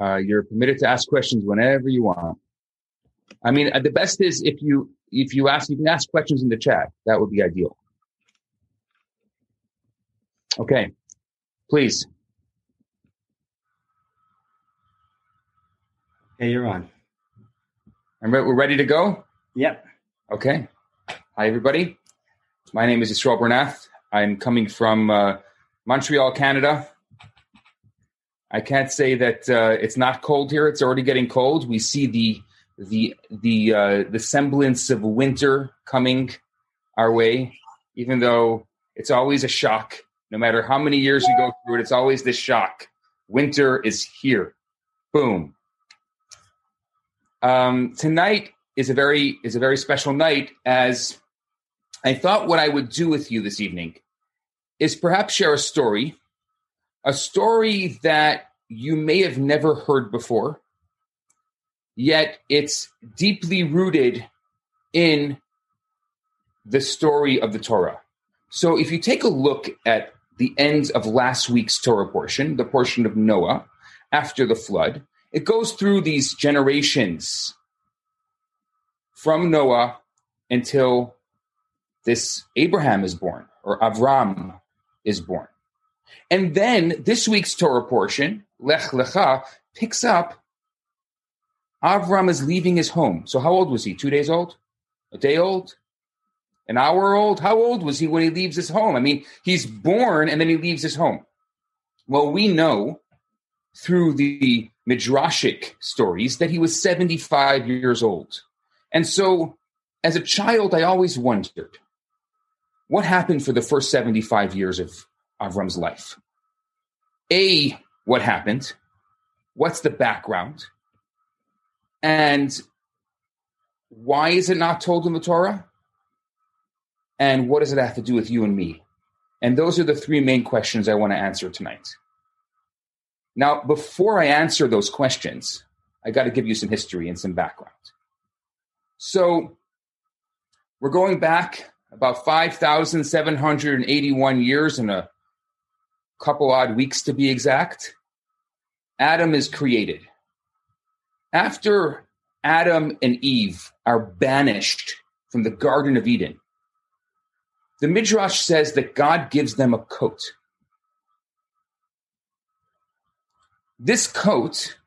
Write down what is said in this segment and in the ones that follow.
Uh, you're permitted to ask questions whenever you want. I mean, uh, the best is if you if you ask, you can ask questions in the chat. That would be ideal. Okay, please. Hey, you're on. I'm re- we're ready to go. Yep. Okay. Hi, everybody. My name is Israel Bernath. I'm coming from uh, Montreal, Canada. I can't say that uh, it's not cold here. It's already getting cold. We see the the the uh, the semblance of winter coming our way, even though it's always a shock. No matter how many years you go through it, it's always this shock. Winter is here. Boom. Um, tonight is a very is a very special night as I thought what I would do with you this evening is perhaps share a story, a story that you may have never heard before, yet it's deeply rooted in the story of the Torah. So if you take a look at the ends of last week's Torah portion, the portion of Noah after the flood, it goes through these generations from Noah until this Abraham is born or Avram is born. And then this week's Torah portion, Lech Lecha, picks up Avram is leaving his home. So how old was he? Two days old? A day old? An hour old? How old was he when he leaves his home? I mean, he's born and then he leaves his home. Well, we know through the Midrashic stories that he was 75 years old. And so as a child, I always wondered what happened for the first 75 years of Avram's life? A, what happened? What's the background? And why is it not told in the Torah? And what does it have to do with you and me? And those are the three main questions I want to answer tonight. Now, before I answer those questions, I got to give you some history and some background. So, we're going back about 5,781 years in a couple odd weeks to be exact. Adam is created. After Adam and Eve are banished from the Garden of Eden, the Midrash says that God gives them a coat. This coat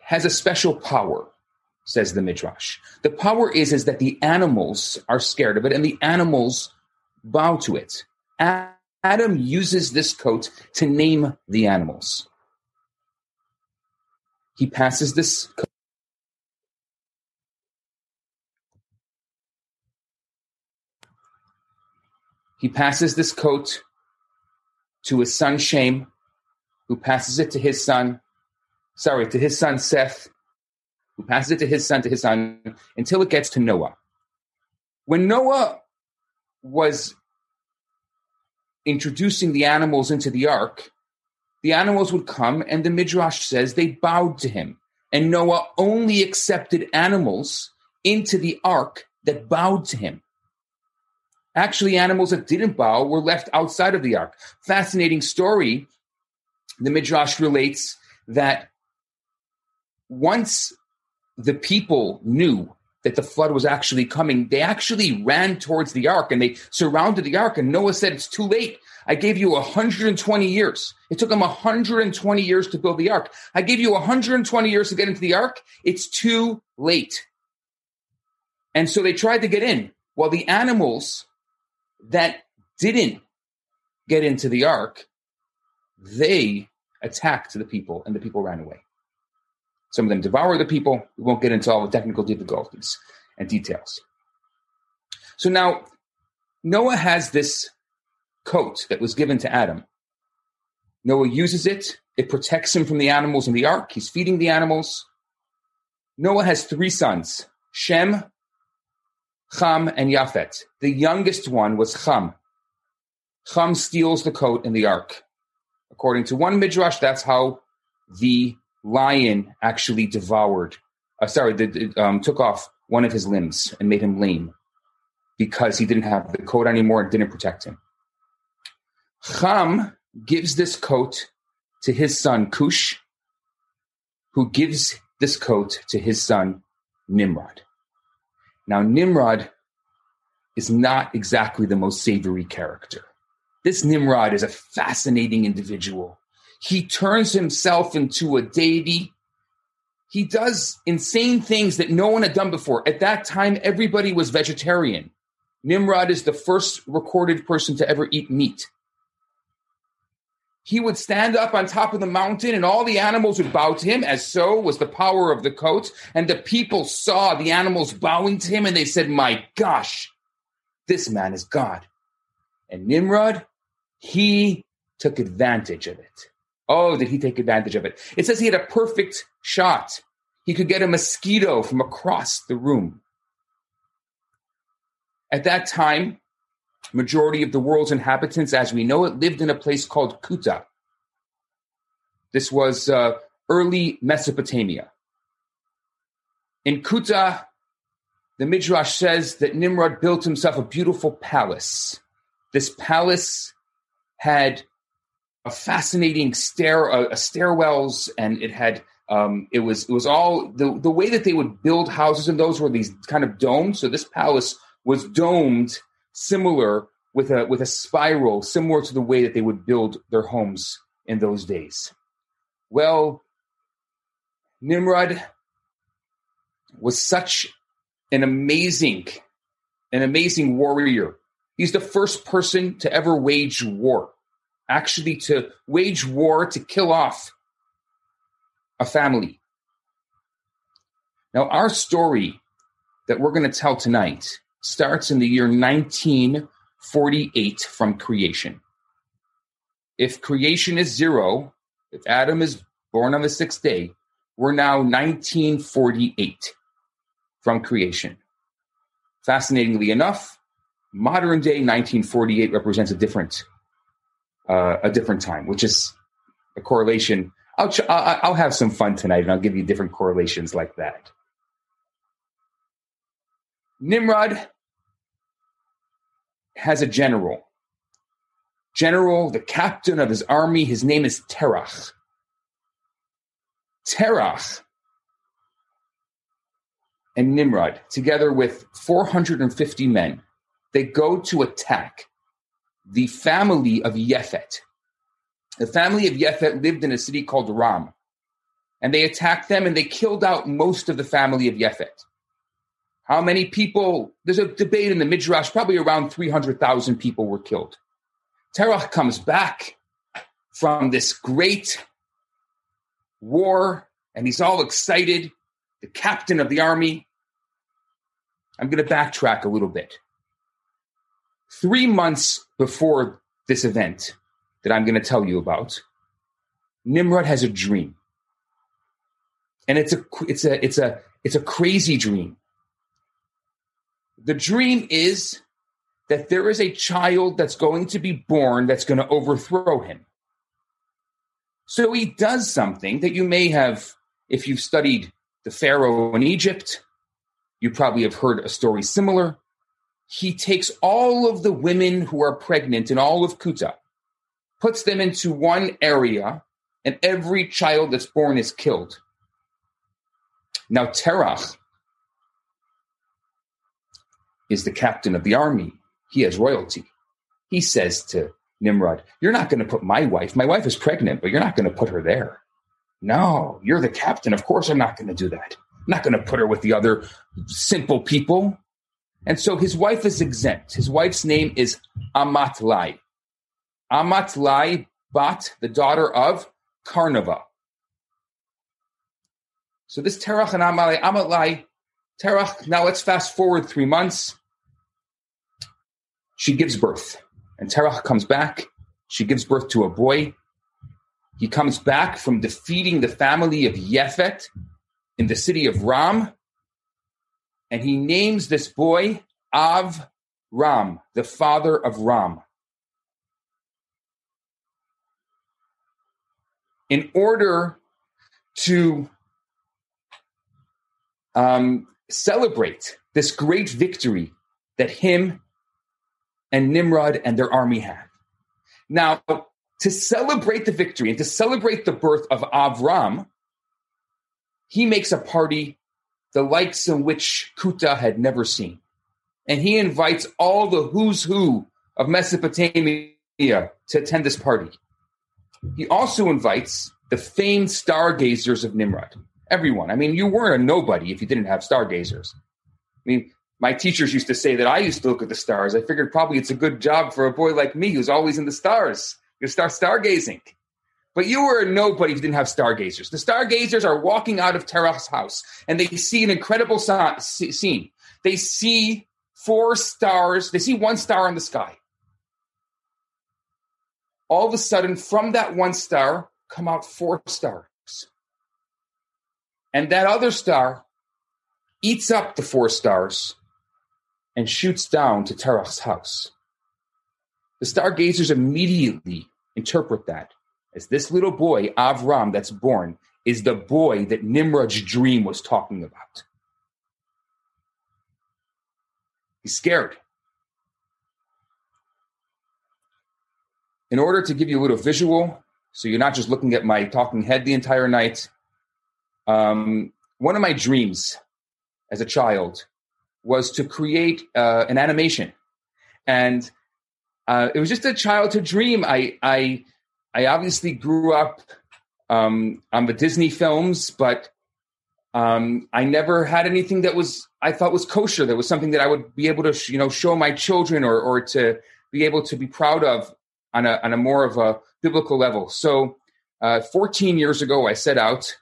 has a special power says the Midrash. The power is, is that the animals are scared of it and the animals bow to it. Adam uses this coat to name the animals. He passes this coat. He passes this coat to his son Shem, who passes it to his son, sorry, to his son Seth, who passes it to his son, to his son, until it gets to Noah. When Noah was introducing the animals into the ark, the animals would come, and the Midrash says they bowed to him. And Noah only accepted animals into the ark that bowed to him. Actually, animals that didn't bow were left outside of the ark. Fascinating story. The Midrash relates that once the people knew that the flood was actually coming, they actually ran towards the ark and they surrounded the ark. And Noah said, It's too late. I gave you 120 years. It took them 120 years to build the ark. I gave you 120 years to get into the ark. It's too late. And so they tried to get in. Well, the animals that didn't get into the ark, they attacked the people and the people ran away. Some of them devour the people. We won't get into all the technical difficulties and details. So now, Noah has this coat that was given to Adam. Noah uses it. It protects him from the animals in the ark. He's feeding the animals. Noah has three sons Shem, Cham, and Yafet. The youngest one was Cham. Cham steals the coat in the ark. According to one midrash, that's how the lion actually devoured, uh, sorry, the, um, took off one of his limbs and made him lame because he didn't have the coat anymore and didn't protect him. Cham gives this coat to his son Cush, who gives this coat to his son Nimrod. Now, Nimrod is not exactly the most savory character. This Nimrod is a fascinating individual. He turns himself into a deity. He does insane things that no one had done before. At that time, everybody was vegetarian. Nimrod is the first recorded person to ever eat meat. He would stand up on top of the mountain and all the animals would bow to him, as so was the power of the coat. And the people saw the animals bowing to him and they said, My gosh, this man is God. And Nimrod, he took advantage of it. Oh, did he take advantage of it? It says he had a perfect shot. He could get a mosquito from across the room. At that time, majority of the world's inhabitants, as we know it, lived in a place called Kuta. This was uh, early Mesopotamia. In Kuta, the Midrash says that Nimrod built himself a beautiful palace. This palace had a fascinating stair, uh, stairwells, and it had um, it was it was all the the way that they would build houses and those were these kind of domes. So this palace was domed, similar with a with a spiral, similar to the way that they would build their homes in those days. Well, Nimrod was such an amazing, an amazing warrior. He's the first person to ever wage war, actually to wage war to kill off a family. Now, our story that we're going to tell tonight starts in the year 1948 from creation. If creation is zero, if Adam is born on the sixth day, we're now 1948 from creation. Fascinatingly enough, modern day 1948 represents a different uh, a different time, which is a correlation. I'll, ch- I'll have some fun tonight, and I'll give you different correlations like that. Nimrod has a general. General, the captain of his army, his name is Terach. Terach and Nimrod, together with 450 men, they go to attack the family of Yefet. The family of Yefet lived in a city called Ram. And they attacked them and they killed out most of the family of Yefet. How many people? There's a debate in the Midrash, probably around 300,000 people were killed. Terach comes back from this great war and he's all excited the captain of the army. I'm going to backtrack a little bit. Three months before this event that I'm going to tell you about, Nimrod has a dream. And it's a it's a it's a it's a crazy dream. The dream is that there is a child that's going to be born that's going to overthrow him. So he does something that you may have, if you've studied the Pharaoh in Egypt, you probably have heard a story similar. He takes all of the women who are pregnant in all of Kuta, puts them into one area, and every child that's born is killed. Now, Terach is the captain of the army. He has royalty. He says to Nimrod, You're not going to put my wife, my wife is pregnant, but you're not going to put her there. No, you're the captain. Of course, I'm not going to do that. I'm not going to put her with the other simple people. And so his wife is exempt. His wife's name is Amatlai. Amatlai Bat, the daughter of Karnava. So this Terach and Amalai, Amatlai, Terach, now let's fast forward three months. She gives birth. And Terach comes back. She gives birth to a boy. He comes back from defeating the family of Yefet in the city of Ram, and he names this boy Av Ram, the father of Ram. In order to um, celebrate this great victory that him and Nimrod and their army had. Now, to celebrate the victory and to celebrate the birth of Avram, he makes a party the likes of which Kuta had never seen. And he invites all the who's who of Mesopotamia to attend this party. He also invites the famed stargazers of Nimrod. Everyone. I mean, you weren't a nobody if you didn't have stargazers. I mean, my teachers used to say that I used to look at the stars. I figured probably it's a good job for a boy like me who's always in the stars. You start stargazing. But you were a nobody if you didn't have stargazers. The stargazers are walking out of Terach's house and they see an incredible scene. They see four stars. They see one star in the sky. All of a sudden, from that one star come out four stars. And that other star eats up the four stars and shoots down to Terach's house. The stargazers immediately interpret that as this little boy, Avram, that's born, is the boy that Nimrod's dream was talking about. He's scared. In order to give you a little visual, so you're not just looking at my talking head the entire night, um, one of my dreams as a child was to create uh, an animation, and uh, it was just a childhood dream. I I I obviously grew up um, on the Disney films, but um, I never had anything that was I thought was kosher. That was something that I would be able to sh- you know show my children or or to be able to be proud of on a on a more of a biblical level. So, uh, 14 years ago, I set out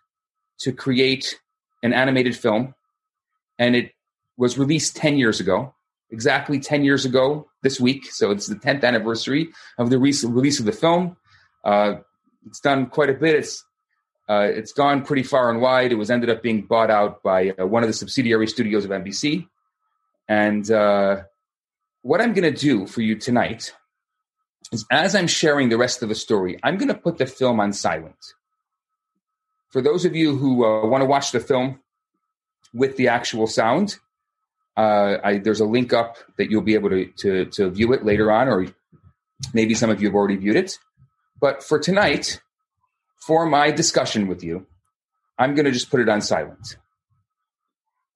to create an animated film, and it was released 10 years ago, exactly 10 years ago this week. So it's the 10th anniversary of the release of the film. Uh, it's done quite a bit. It's uh, it's gone pretty far and wide. It was ended up being bought out by uh, one of the subsidiary studios of NBC. And uh, what I'm going to do for you tonight is, as I'm sharing the rest of the story, I'm going to put the film on silent. For those of you who uh, want to watch the film with the actual sound, uh, I, there's a link up that you'll be able to, to, to view it later on, or maybe some of you have already viewed it. But for tonight, for my discussion with you, I'm going to just put it on silent.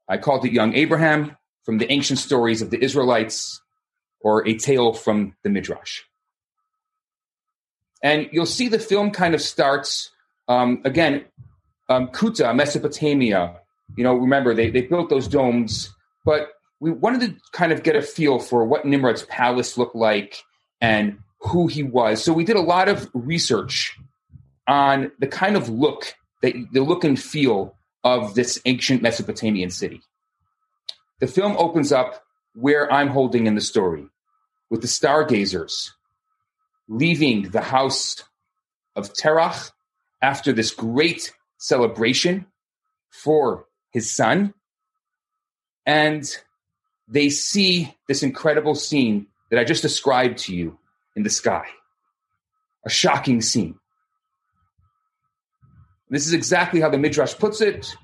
I called it Young Abraham from the ancient stories of the Israelites, or a tale from the Midrash. And you'll see the film kind of starts um, again, um, Kuta, Mesopotamia. You know, remember they, they built those domes but we wanted to kind of get a feel for what Nimrod's palace looked like and who he was. So we did a lot of research on the kind of look that the look and feel of this ancient Mesopotamian city. The film opens up where I'm holding in the story with the stargazers leaving the house of Terach after this great celebration for his son and they see this incredible scene that I just described to you in the sky. A shocking scene. This is exactly how the Midrash puts it.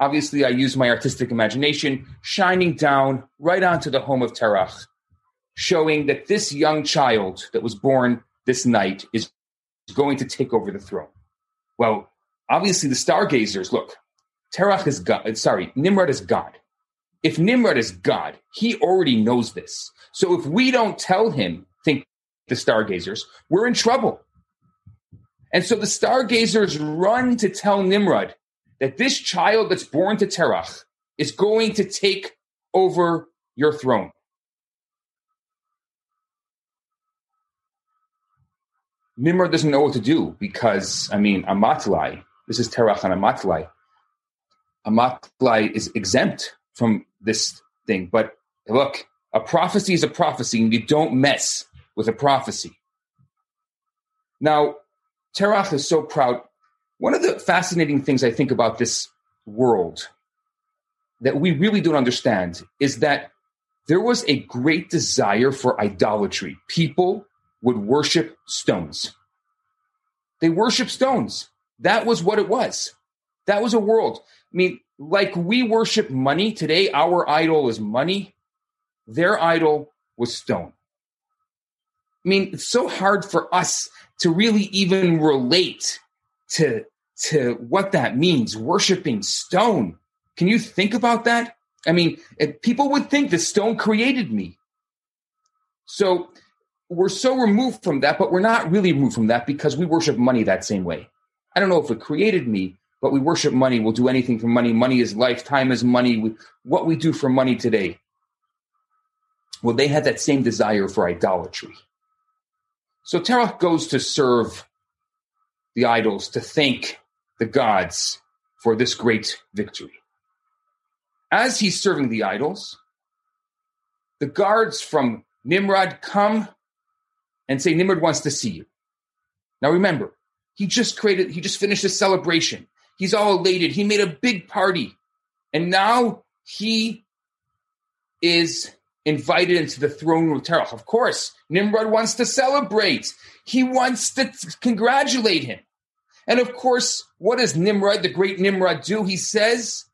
Obviously, I use my artistic imagination, shining down right onto the home of Terach, showing that this young child that was born this night is going to take over the throne. Well, obviously, the stargazers look, Terach is God, uh, sorry, Nimrod is God if Nimrod is God, he already knows this. So if we don't tell him, the stargazers, we're in trouble. And so the stargazers run to tell Nimrod that this child that's born to Terach is going to take over your throne. Nimrod doesn't know what to do because, I mean, Amatlai, this is Terach and Amatlai. Amatlai is exempt from this thing. But look, a prophecy is a prophecy, and you don't mess with a prophecy. Now, Terach is so proud. One of the fascinating things I think about this world that we really don't understand is that there was a great desire for idolatry. People would worship stones. They worship stones. That was what it was. That was a world. I mean, like we worship money today, our idol is money. Their idol was stone. I mean, it's so hard for us to really even relate to to what that means, worshiping stone. Can you think about that? I mean, people would think the stone created me. So we're so removed from that, but we're not really removed from that because we worship money that same way. I don't know if it created me, but we worship money. We'll do anything for money. Money is life. Time is money. We, what we do for money today. Well, they had that same desire for idolatry. So Terach goes to serve the idols, to thank the gods for this great victory. As he's serving the idols, the guards from Nimrod come and say, Nimrod wants to see you. Now remember, he just created, he just finished a celebration. He's all elated. He made a big party. And now he is invited into the throne room of Terach. Of course, Nimrod wants to celebrate. He wants to congratulate him. And of course, what does Nimrod, the great Nimrod, do? He says,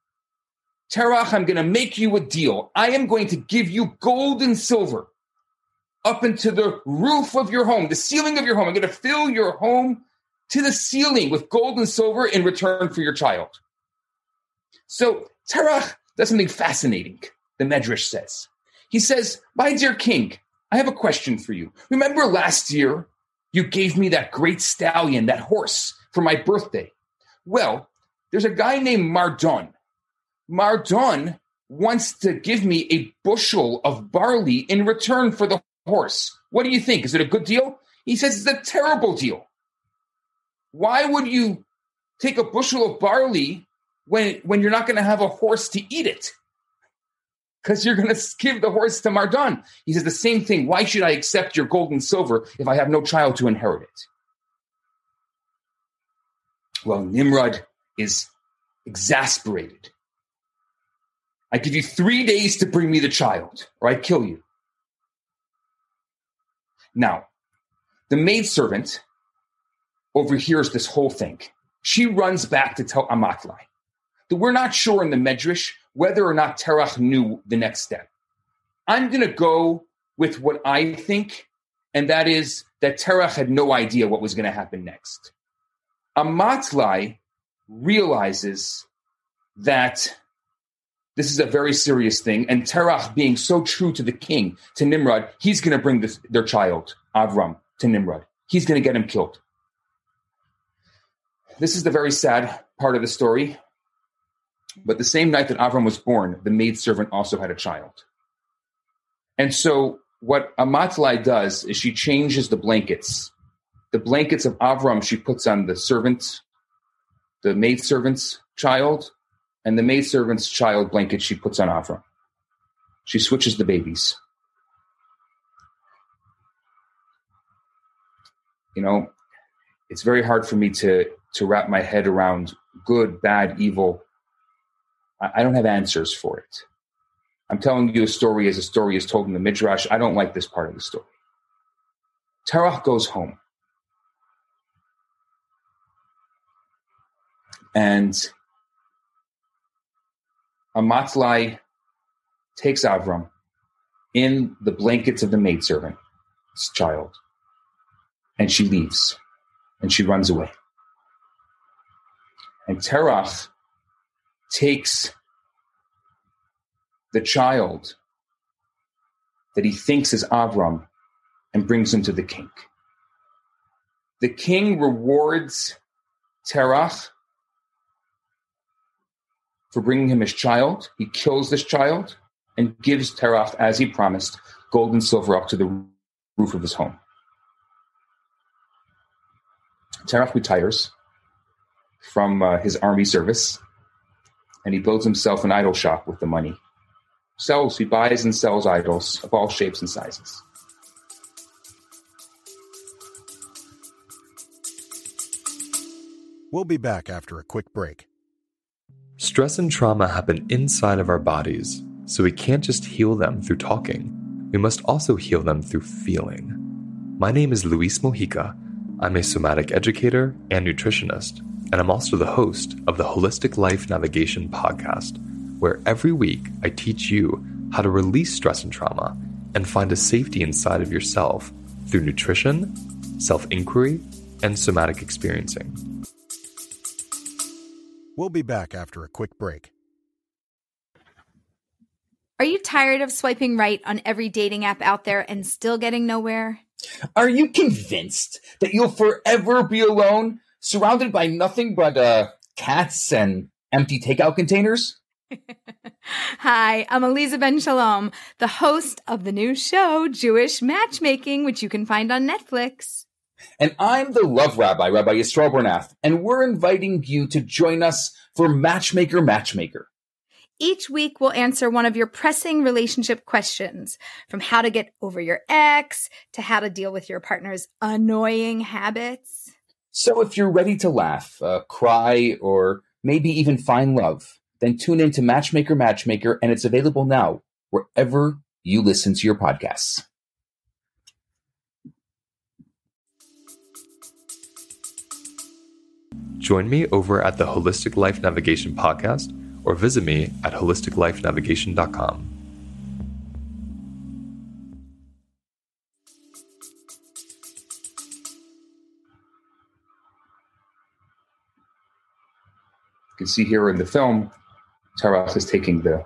Terach, I'm going to make you a deal. I am going to give you gold and silver up into the roof of your home, the ceiling of your home. I'm going to fill your home to the ceiling with gold and silver in return for your child. So Terach does something fascinating, the Medrash says. He says, My dear king, I have a question for you. Remember last year you gave me that great stallion, that horse for my birthday. Well, there's a guy named Mardon. Mardon wants to give me a bushel of barley in return for the horse. What do you think? Is it a good deal? He says it's a terrible deal. Why would you take a bushel of barley when, when you're not going to have a horse to eat it? Because you're going to give the horse to Mardon. He says the same thing. Why should I accept your gold and silver if I have no child to inherit it? Well, Nimrod is exasperated. I give you three days to bring me the child, or I kill you. Now, the maidservant overhears this whole thing. She runs back to tell Amatlai that we're not sure in the Medrash whether or not Terach knew the next step. I'm going to go with what I think, and that is that Terach had no idea what was going to happen next. Amatlai realizes that this is a very serious thing, and Terach, being so true to the king, to Nimrod, he's going to bring this, their child, Avram, to Nimrod. He's going to get him killed. This is the very sad part of the story. But the same night that Avram was born, the maidservant also had a child. And so what Amatlai does is she changes the blankets the blankets of Avram she puts on the servant, the maidservant's child, and the maidservant's child blanket she puts on Avram. She switches the babies. You know, it's very hard for me to to wrap my head around good, bad, evil. I, don't have answers for it. I'm telling you a story as a story is told in the Midrash. I don't like this part of the story. Terach goes home. And Amatlai takes Avram in the blankets of the maidservant's child, and she leaves, and she runs away. And Terach takes the child that he thinks is Avram and brings him to the king. The king rewards Terach for bringing him his child. He kills this child and gives Terach, as he promised, gold and silver up to the roof of his home. Terach retires from uh, his army service and he builds himself an idol shop with the money. Sells, he buys and sells idols of all shapes and sizes. We'll be back after a quick break. Stress and trauma happen inside of our bodies, so we can't just heal them through talking. We must also heal them through feeling. My name is Luis Mojica. I'm a somatic educator and nutritionist, and I'm also the host of the Holistic Life Navigation podcast, where every week I teach you how to release stress and trauma and find a safety inside of yourself through nutrition, self inquiry, and somatic experiencing. We'll be back after a quick break. Are you tired of swiping right on every dating app out there and still getting nowhere? Are you convinced that you'll forever be alone, surrounded by nothing but uh, cats and empty takeout containers? Hi, I'm Aliza Ben Shalom, the host of the new show, Jewish Matchmaking, which you can find on Netflix. And I'm the love rabbi, Rabbi Yisroel Bernath, and we're inviting you to join us for Matchmaker Matchmaker. Each week, we'll answer one of your pressing relationship questions from how to get over your ex to how to deal with your partner's annoying habits. So if you're ready to laugh, uh, cry, or maybe even find love, then tune in to Matchmaker Matchmaker, and it's available now wherever you listen to your podcasts. Join me over at the Holistic Life Navigation podcast or visit me at holisticlifenavigation.com. can see here in the film, Taras is taking the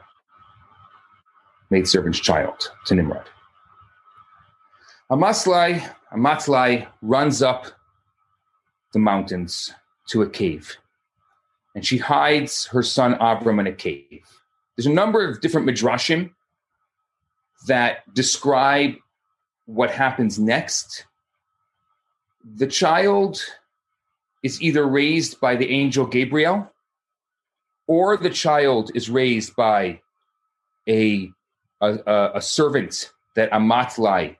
maidservant's child to Nimrod. Amatlai, Amatlai runs up the mountains to a cave and she hides her son Abram in a cave. There's a number of different midrashim that describe what happens next. The child is either raised by the angel Gabriel or the child is raised by a, a, a servant that Amatlai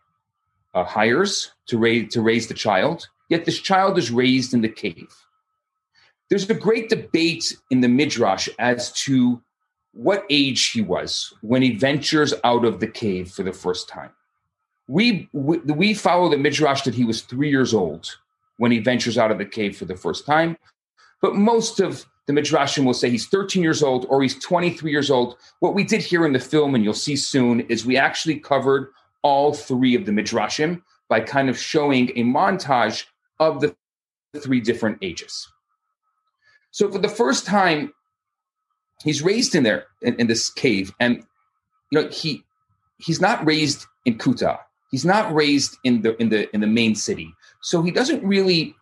uh, hires to raise, to raise the child. Yet this child is raised in the cave. There's a great debate in the Midrash as to what age he was when he ventures out of the cave for the first time. We, we, we follow the Midrash that he was three years old when he ventures out of the cave for the first time. But most of the Midrashim will say he's 13 years old or he's 23 years old. What we did here in the film, and you'll see soon, is we actually covered all three of the Midrashim by kind of showing a montage of the three different ages. So for the first time, he's raised in there in, in this cave, and you know he he's not raised in Kuta. He's not raised in the in the in the main city, so he doesn't really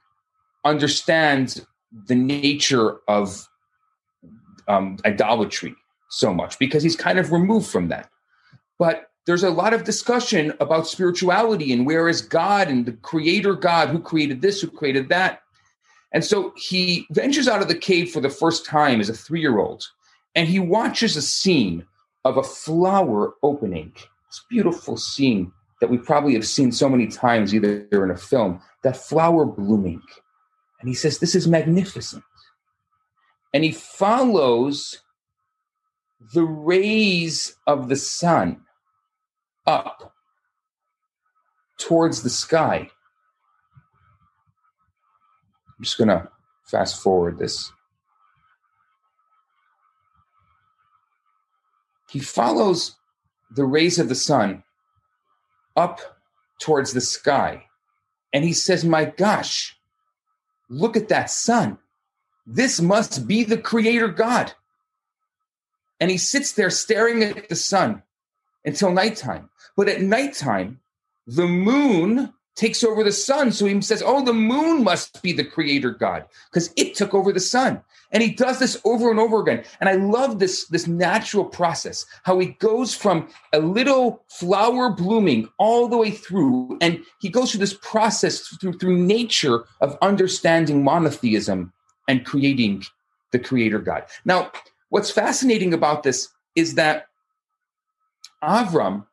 understand the nature of um, idolatry so much because he's kind of removed from that. But there's a lot of discussion about spirituality and where is God and the creator God who created this, who created that. And so he ventures out of the cave for the first time as a three year old, and he watches a scene of a flower opening. This beautiful scene that we probably have seen so many times, either in a film, that flower blooming. And he says, This is magnificent. And he follows the rays of the sun up towards the sky. I'm just going to fast forward this. He follows the rays of the sun up towards the sky. And he says, My gosh, look at that sun. This must be the creator God. And he sits there staring at the sun until nighttime. But at nighttime, the moon takes over the sun. So he says, Oh, the moon must be the creator God because it took over the sun. And he does this over and over again. And I love this, this natural process, how he goes from a little flower blooming all the way through. And he goes through this process through, through nature of understanding monotheism and creating the creator God. Now, what's fascinating about this is that Avram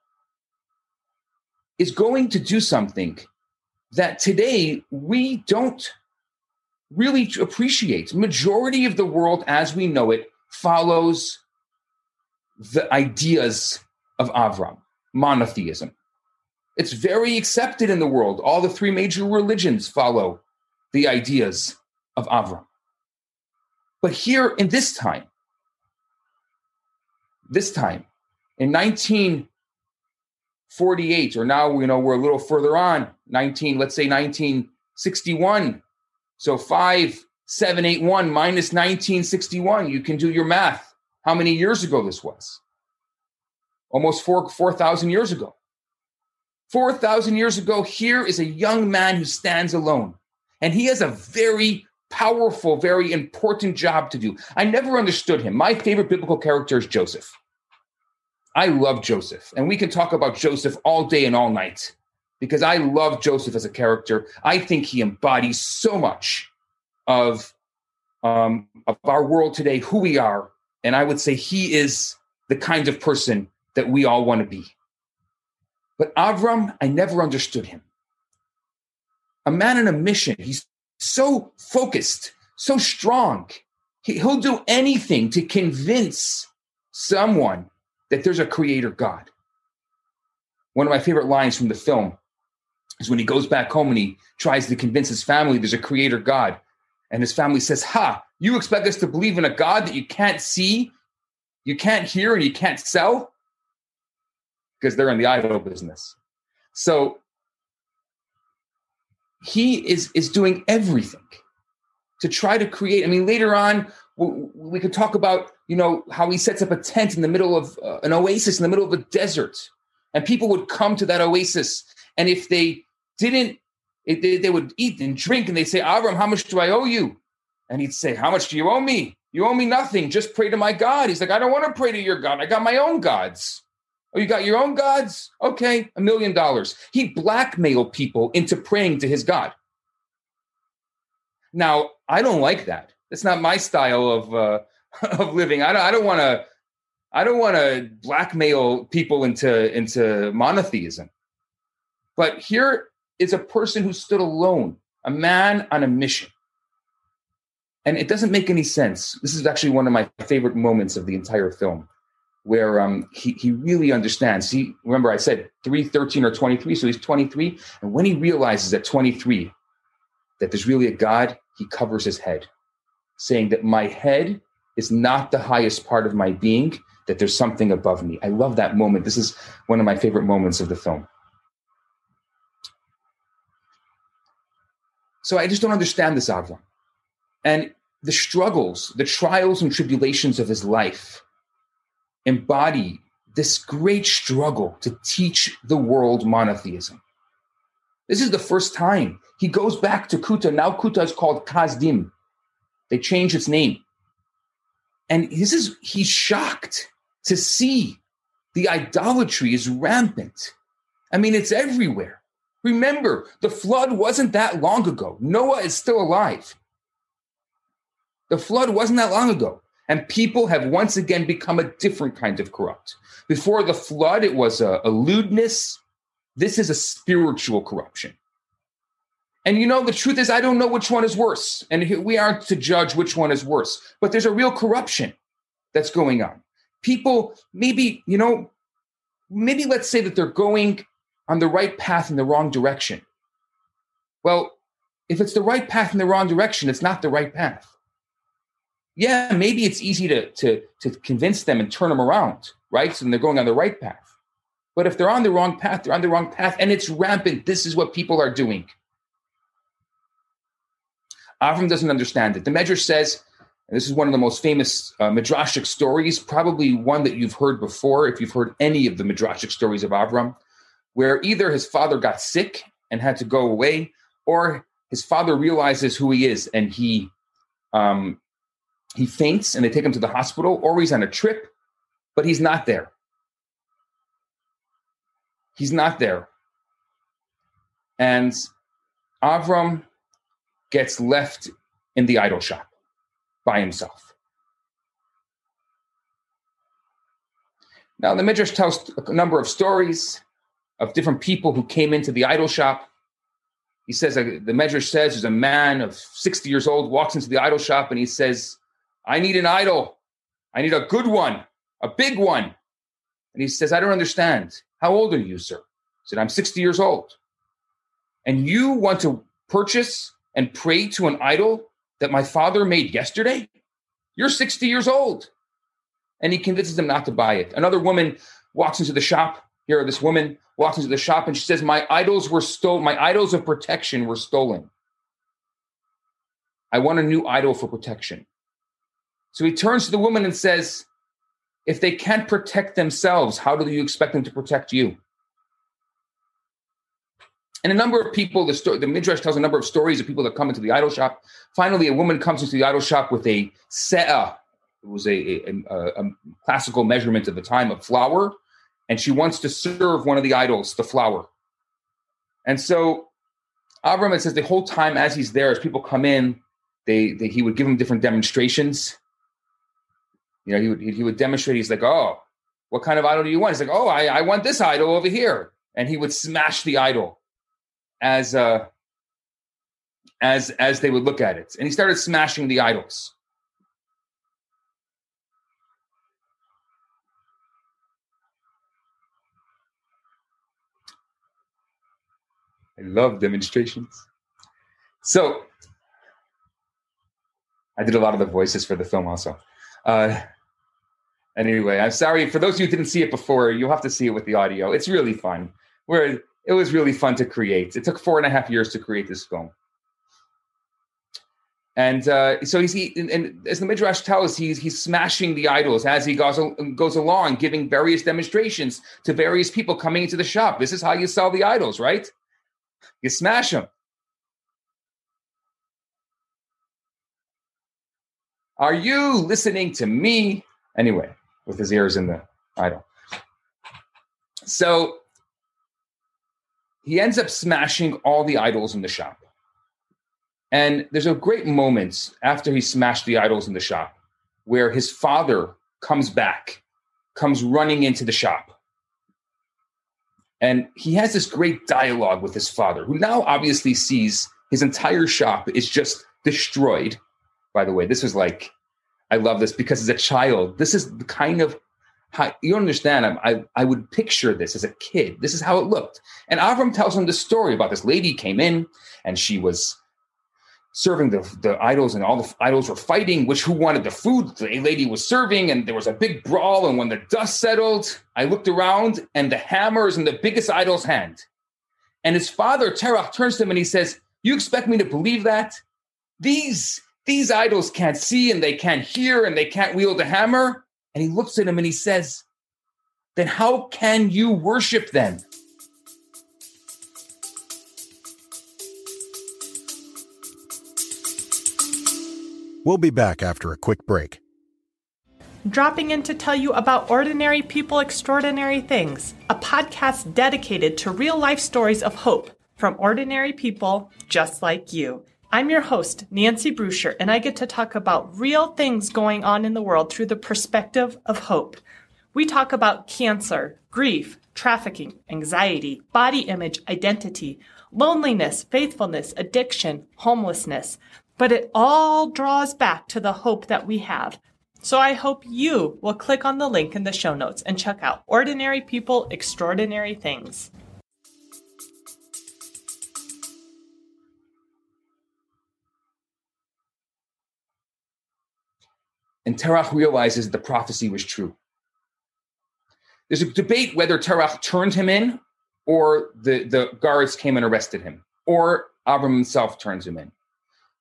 is going to do something that today we don't really appreciate. Majority of the world as we know it follows the ideas of Avram, monotheism. It's very accepted in the world. All the three major religions follow the ideas of Avram. But here in this time, this time, in 19 1948, or now you know we're a little further on, 19, let's say 1961. So five, seven, eight, one minus 1961. You can do your math. How many years ago this was? Almost four 4,000 years ago. 4,000 years ago, here is a young man who stands alone. And he has a very powerful, very important job to do. I never understood him. My favorite biblical character is Joseph. I love Joseph, and we can talk about Joseph all day and all night because I love Joseph as a character. I think he embodies so much of um, of our world today, who we are, and I would say he is the kind of person that we all want to be. But Avram, I never understood him. A man on a mission. He's so focused, so strong. He, he'll do anything to convince someone that there's a creator God. One of my favorite lines from the film is when he goes back home and he tries to convince his family there's a creator God. And his family says, Ha, you expect us to believe in a God that you can't see, you can't hear, and you can't sell? Because they're in the idol business. So he is is doing everything to try to create. I mean, later on, we could talk about you know how he sets up a tent in the middle of uh, an oasis in the middle of a desert, and people would come to that oasis, and if they didn't, if they, they would eat and drink, and they'd say, "Avram, how much do I owe you?" And he'd say, "How much do you owe me? You owe me nothing. Just pray to my God." He's like, "I don't want to pray to your God. I got my own gods." Oh, you got your own gods? Okay, a million dollars. He blackmailed people into praying to his God. Now, I don't like that. That's not my style of uh, of living. I don't. I don't want to. I don't want to blackmail people into into monotheism. But here is a person who stood alone, a man on a mission. And it doesn't make any sense. This is actually one of my favorite moments of the entire film where um, he, he really understands. He remember I said 3, 13 or 23, so he's 23. And when he realizes at 23 that there's really a God, he covers his head, saying that my head is not the highest part of my being, that there's something above me. I love that moment. This is one of my favorite moments of the film. So I just don't understand this Avram. And the struggles, the trials and tribulations of his life embody this great struggle to teach the world monotheism. This is the first time he goes back to Kuta. Now Kuta is called Kasdim. They changed its name. And this is he's shocked to see the idolatry is rampant. I mean, it's everywhere. Remember, the flood wasn't that long ago. Noah is still alive. The flood wasn't that long ago. And people have once again become a different kind of corrupt. Before the flood, it was a, a lewdness. This is a spiritual corruption. And you know, the truth is, I don't know which one is worse. And we aren't to judge which one is worse, but there's a real corruption that's going on. People, maybe, you know, maybe let's say that they're going on the right path in the wrong direction. Well, if it's the right path in the wrong direction, it's not the right path yeah, maybe it's easy to to to convince them and turn them around, right? So they're going on the right path. But if they're on the wrong path, they're on the wrong path, and it's rampant. This is what people are doing. Avram doesn't understand it. The Medrash says, and this is one of the most famous uh, midrashic stories, probably one that you've heard before, if you've heard any of the midrashic stories of Avram, where either his father got sick and had to go away, or his father realizes who he is and he um, he faints and they take him to the hospital, or he's on a trip, but he's not there. He's not there. And Avram gets left in the idol shop by himself. Now, the Midrash tells a number of stories of different people who came into the idol shop. He says, uh, the Midrash says, there's a man of 60 years old walks into the idol shop and he says, I need an idol. I need a good one, a big one. And he says, I don't understand. How old are you, sir? He said, I'm 60 years old. And you want to purchase and pray to an idol that my father made yesterday? You're 60 years old. And he convinces them not to buy it. Another woman walks into the shop Here, this woman walks into the shop and she says, My idols were stolen. My idols of protection were stolen. I want a new idol for protection. So he turns to the woman and says, If they can't protect themselves, how do you expect them to protect you? And a number of people, the, the Midrash tells a number of stories of people that come into the idol shop. Finally, a woman comes into the idol shop with a se'ah. It was a, a, a, a classical measurement of the time of flour. And she wants to serve one of the idols, the flour. And so Avram, it says the whole time as he's there, as people come in, they, they he would give them different demonstrations. You know, he would he would demonstrate. He's like, "Oh, what kind of idol do you want?" He's like, "Oh, I, I want this idol over here," and he would smash the idol as uh as as they would look at it, and he started smashing the idols. I love demonstrations. So I did a lot of the voices for the film also. Uh, anyway, I'm sorry for those of you who didn't see it before. You'll have to see it with the audio. It's really fun. Where it was really fun to create. It took four and a half years to create this film. And uh, so he's he, and, and, as the midrash tells, he's he's smashing the idols as he goes goes along, giving various demonstrations to various people coming into the shop. This is how you sell the idols, right? You smash them. Are you listening to me? Anyway, with his ears in the idol. So he ends up smashing all the idols in the shop. And there's a great moment after he smashed the idols in the shop where his father comes back, comes running into the shop. And he has this great dialogue with his father, who now obviously sees his entire shop is just destroyed by the way. This was like, I love this because as a child, this is the kind of how you understand. I, I, I would picture this as a kid. This is how it looked. And Avram tells him the story about this lady came in and she was serving the, the idols and all the idols were fighting which who wanted the food the lady was serving and there was a big brawl and when the dust settled i looked around and the hammer is in the biggest idol's hand and his father terach turns to him and he says you expect me to believe that these these idols can't see and they can't hear and they can't wield a hammer. And he looks at him and he says, Then how can you worship them? We'll be back after a quick break. Dropping in to tell you about Ordinary People Extraordinary Things, a podcast dedicated to real life stories of hope from ordinary people just like you. I'm your host, Nancy Bruscher, and I get to talk about real things going on in the world through the perspective of hope. We talk about cancer, grief, trafficking, anxiety, body image, identity, loneliness, faithfulness, addiction, homelessness, but it all draws back to the hope that we have. So I hope you will click on the link in the show notes and check out Ordinary People, Extraordinary Things. And Terach realizes the prophecy was true. There's a debate whether Terach turned him in or the, the guards came and arrested him, or Avram himself turns him in.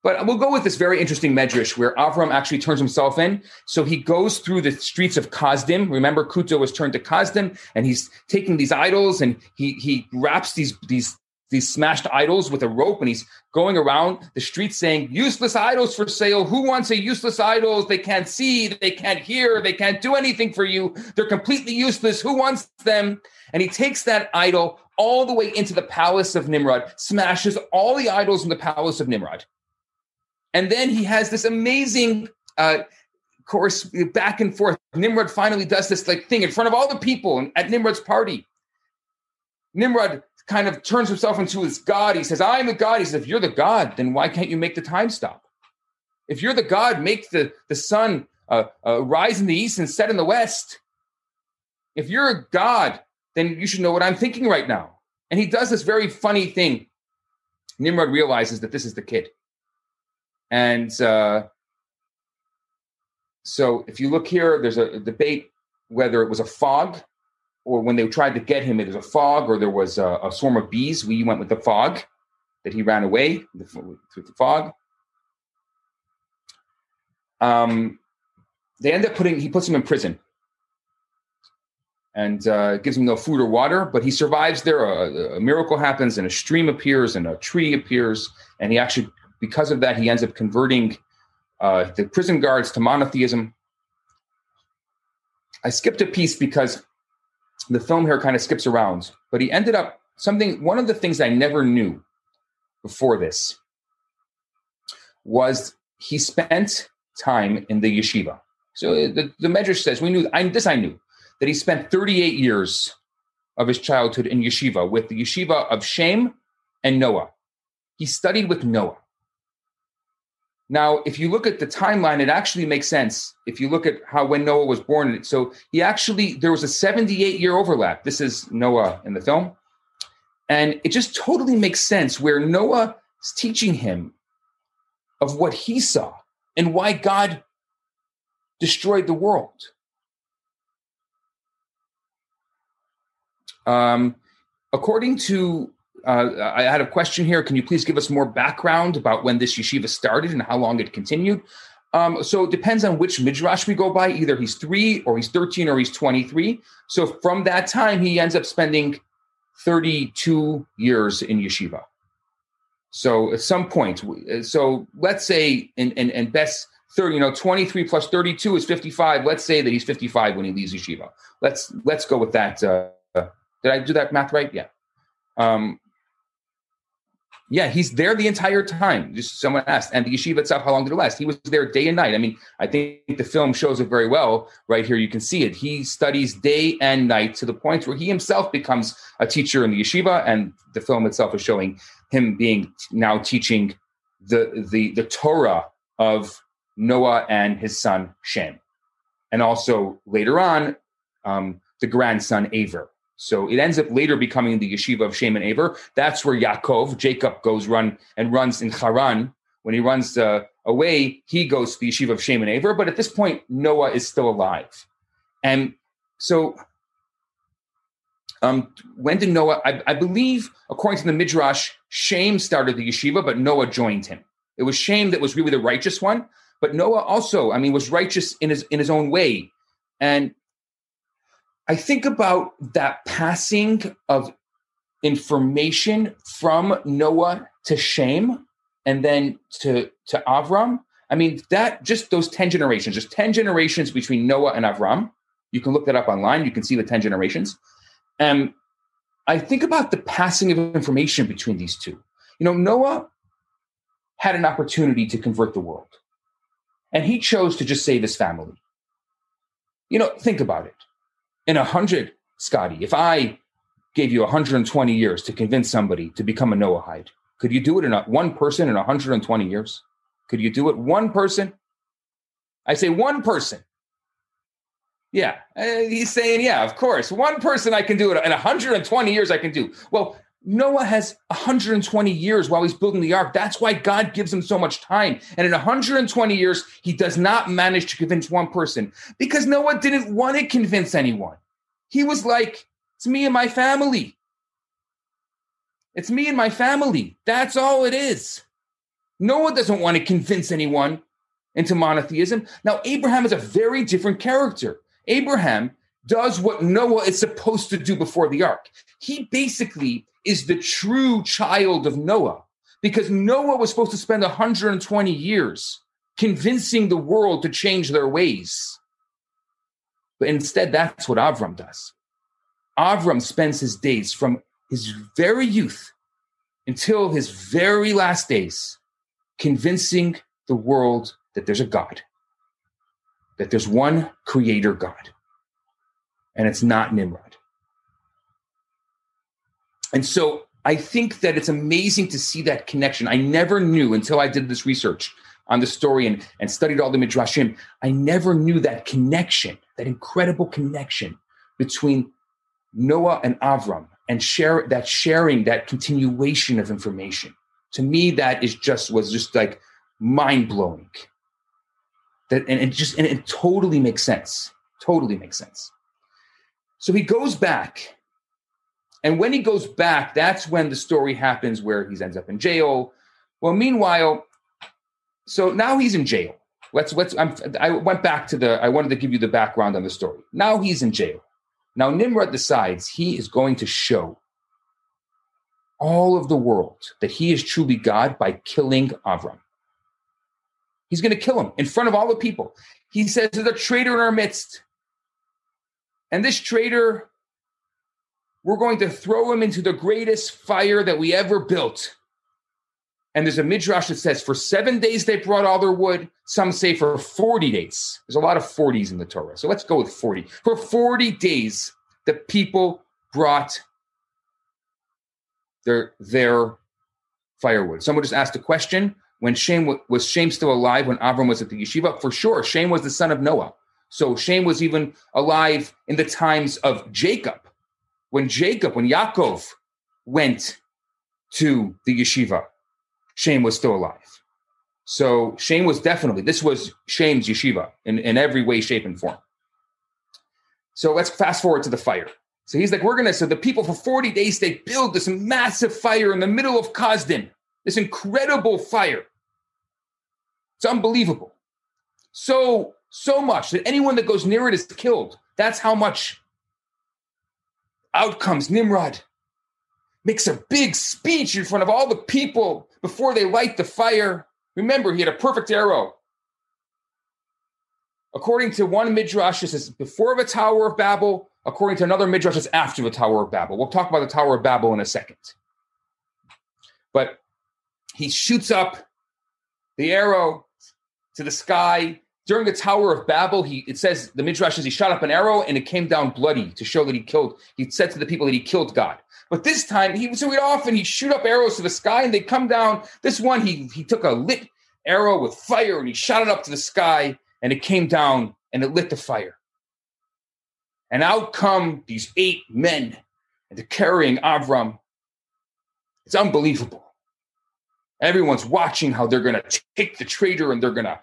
But we'll go with this very interesting medrash where Avram actually turns himself in. So he goes through the streets of Kazdim. Remember, Kuto was turned to Kazdim, and he's taking these idols and he he wraps these these these smashed idols with a rope and he's going around the streets saying useless idols for sale. Who wants a useless idols? They can't see they can't hear they can't do anything for you. They're completely useless. Who wants them? And he takes that idol all the way into the palace of nimrod smashes all the idols in the palace of nimrod. And then he has this amazing uh, course back and forth. Nimrod finally does this like thing in front of all the people at nimrod's party. Nimrod kind of turns himself into his God. He says, I am the God. He says, if you're the God, then why can't you make the time stop? If you're the God, make the, the sun uh, uh, rise in the east and set in the west. If you're a God, then you should know what I'm thinking right now. And he does this very funny thing. Nimrod realizes that this is the kid. And uh, so if you look here, there's a, a debate whether it was a fog or when they tried to get him, it was a fog or there was a, a swarm of bees. We went with the fog that he ran away through the fog. Um, they end up putting he puts him in prison and uh, gives him no food or water, but he survives there. A, a, miracle happens, and a stream appears, and a tree appears, and he actually, because of that, he ends up converting uh, the prison guards to monotheism. I skipped a piece because the film here kind of skips around, but he ended up something. One of the things I never knew before this was he spent time in the yeshiva. So uh, the, the Medrash says we knew I, this. I knew that he spent 38 years of his childhood in yeshiva with the yeshiva of Shem and Noah. He studied with Noah. Now, if you look at the timeline, it actually makes sense. If you look at how when Noah was born, so he actually there was a 78 year overlap. This is Noah in the film, and it just totally makes sense where Noah is teaching him of what he saw and why God destroyed the world. Um, according to, uh, I had a question here. Can you please give us more background about when this yeshiva started and how long it continued? Um, so it depends on which midrash we go by. Either he's three, or he's 13, or he's 23. So from that time, he ends up spending 32 years in yeshiva. So at some point, so let's say and in, in best 30, you know, 23 plus 32 is 55. Let's say that he's 55 when he leaves yeshiva. Let's let's go with that. Uh, did I do that math right? Yeah. Um, yeah, he's there the entire time. Just someone asked, and the yeshiva itself, how long did it last? He was there day and night. I mean, I think the film shows it very well. Right here, you can see it. He studies day and night to the point where he himself becomes a teacher in the yeshiva, and the film itself is showing him being now teaching the the the Torah of Noah and his son Shem, and also later on um, the grandson Aver. So it ends up later becoming the yeshiva of Shem and Aver. That's where Yaakov, Jacob, goes run and runs in Haran. When he runs uh, away, he goes to the yeshiva of Shem and Aver. But at this point, Noah is still alive. And so um, when did Noah, I, I, believe, according to the Midrash, Shem started the yeshiva, but Noah joined him. It was Shem that was really the righteous one. But Noah also, I mean, was righteous in his in his own way. And I think about that passing of information from Noah to Shem and then to, to Avram. I mean, that just those 10 generations, just 10 generations between Noah and Avram. You can look that up online. You can see the 10 generations. And I think about the passing of information between these two. You know, Noah had an opportunity to convert the world, and he chose to just save his family. You know, think about it in a hundred, Scotty, if I gave you 120 years to convince somebody to become a Noahide, could you do it in a, one person in 120 years? Could you do it one person? I say one person. Yeah, uh, he's saying, yeah, of course. One person I can do it in 120 years I can do. Well, Noah has 120 years while he's building the ark. That's why God gives him so much time. And in 120 years, he does not manage to convince one person because Noah didn't want to convince anyone. He was like, it's me and my family. It's me and my family. That's all it is. Noah doesn't want to convince anyone into monotheism. Now, Abraham is a very different character. Abraham does what Noah is supposed to do before the ark. He basically is the true child of Noah because Noah was supposed to spend 120 years convincing the world to change their ways. But instead, that's what Avram does. Avram spends his days from his very youth until his very last days convincing the world that there's a God, that there's one creator God, and it's not Nimrod. And so I think that it's amazing to see that connection. I never knew until I did this research on the story and, and studied all the midrashim. I never knew that connection, that incredible connection between Noah and Avram and share that sharing, that continuation of information. To me, that is just was just like mind blowing. That and it just and it totally makes sense. Totally makes sense. So he goes back. And when he goes back, that's when the story happens where he ends up in jail. Well, meanwhile, so now he's in jail. Let's let's I'm, I went back to the I wanted to give you the background on the story. Now he's in jail. Now Nimrod decides he is going to show all of the world that he is truly God by killing Avram. He's going to kill him in front of all the people. He says, There's a traitor in our midst. And this traitor, we're going to throw him into the greatest fire that we ever built. And there's a midrash that says for seven days they brought all their wood. Some say for 40 days. There's a lot of 40s in the Torah. So let's go with 40. For 40 days, the people brought their, their firewood. Someone just asked a question when Shem was Shem still alive when Avram was at the yeshiva? For sure, Shem was the son of Noah. So Shem was even alive in the times of Jacob. When Jacob, when Yaakov went to the yeshiva, Shem was still alive. So Shem was definitely, this was Shem's yeshiva in, in every way, shape, and form. So let's fast forward to the fire. So he's like, we're going to, so the people for 40 days, they build this massive fire in the middle of Kazdim, this incredible fire. It's unbelievable. So, so much that anyone that goes near it is killed. That's how much out comes Nimrod. Makes a big speech in front of all the people before they light the fire. Remember, he had a perfect arrow. According to one midrash, this is before the Tower of Babel. According to another midrash, it's after the Tower of Babel. We'll talk about the Tower of Babel in a second. But he shoots up the arrow to the sky. During the Tower of Babel, he it says the midrash says he shot up an arrow and it came down bloody to show that he killed. He said to the people that he killed God. But this time, he so he'd often he shoot up arrows to the sky and they come down. This one, he he took a lit arrow with fire and he shot it up to the sky and it came down and it lit the fire. And out come these eight men and they're carrying Avram. It's unbelievable. Everyone's watching how they're going to take the traitor and they're going to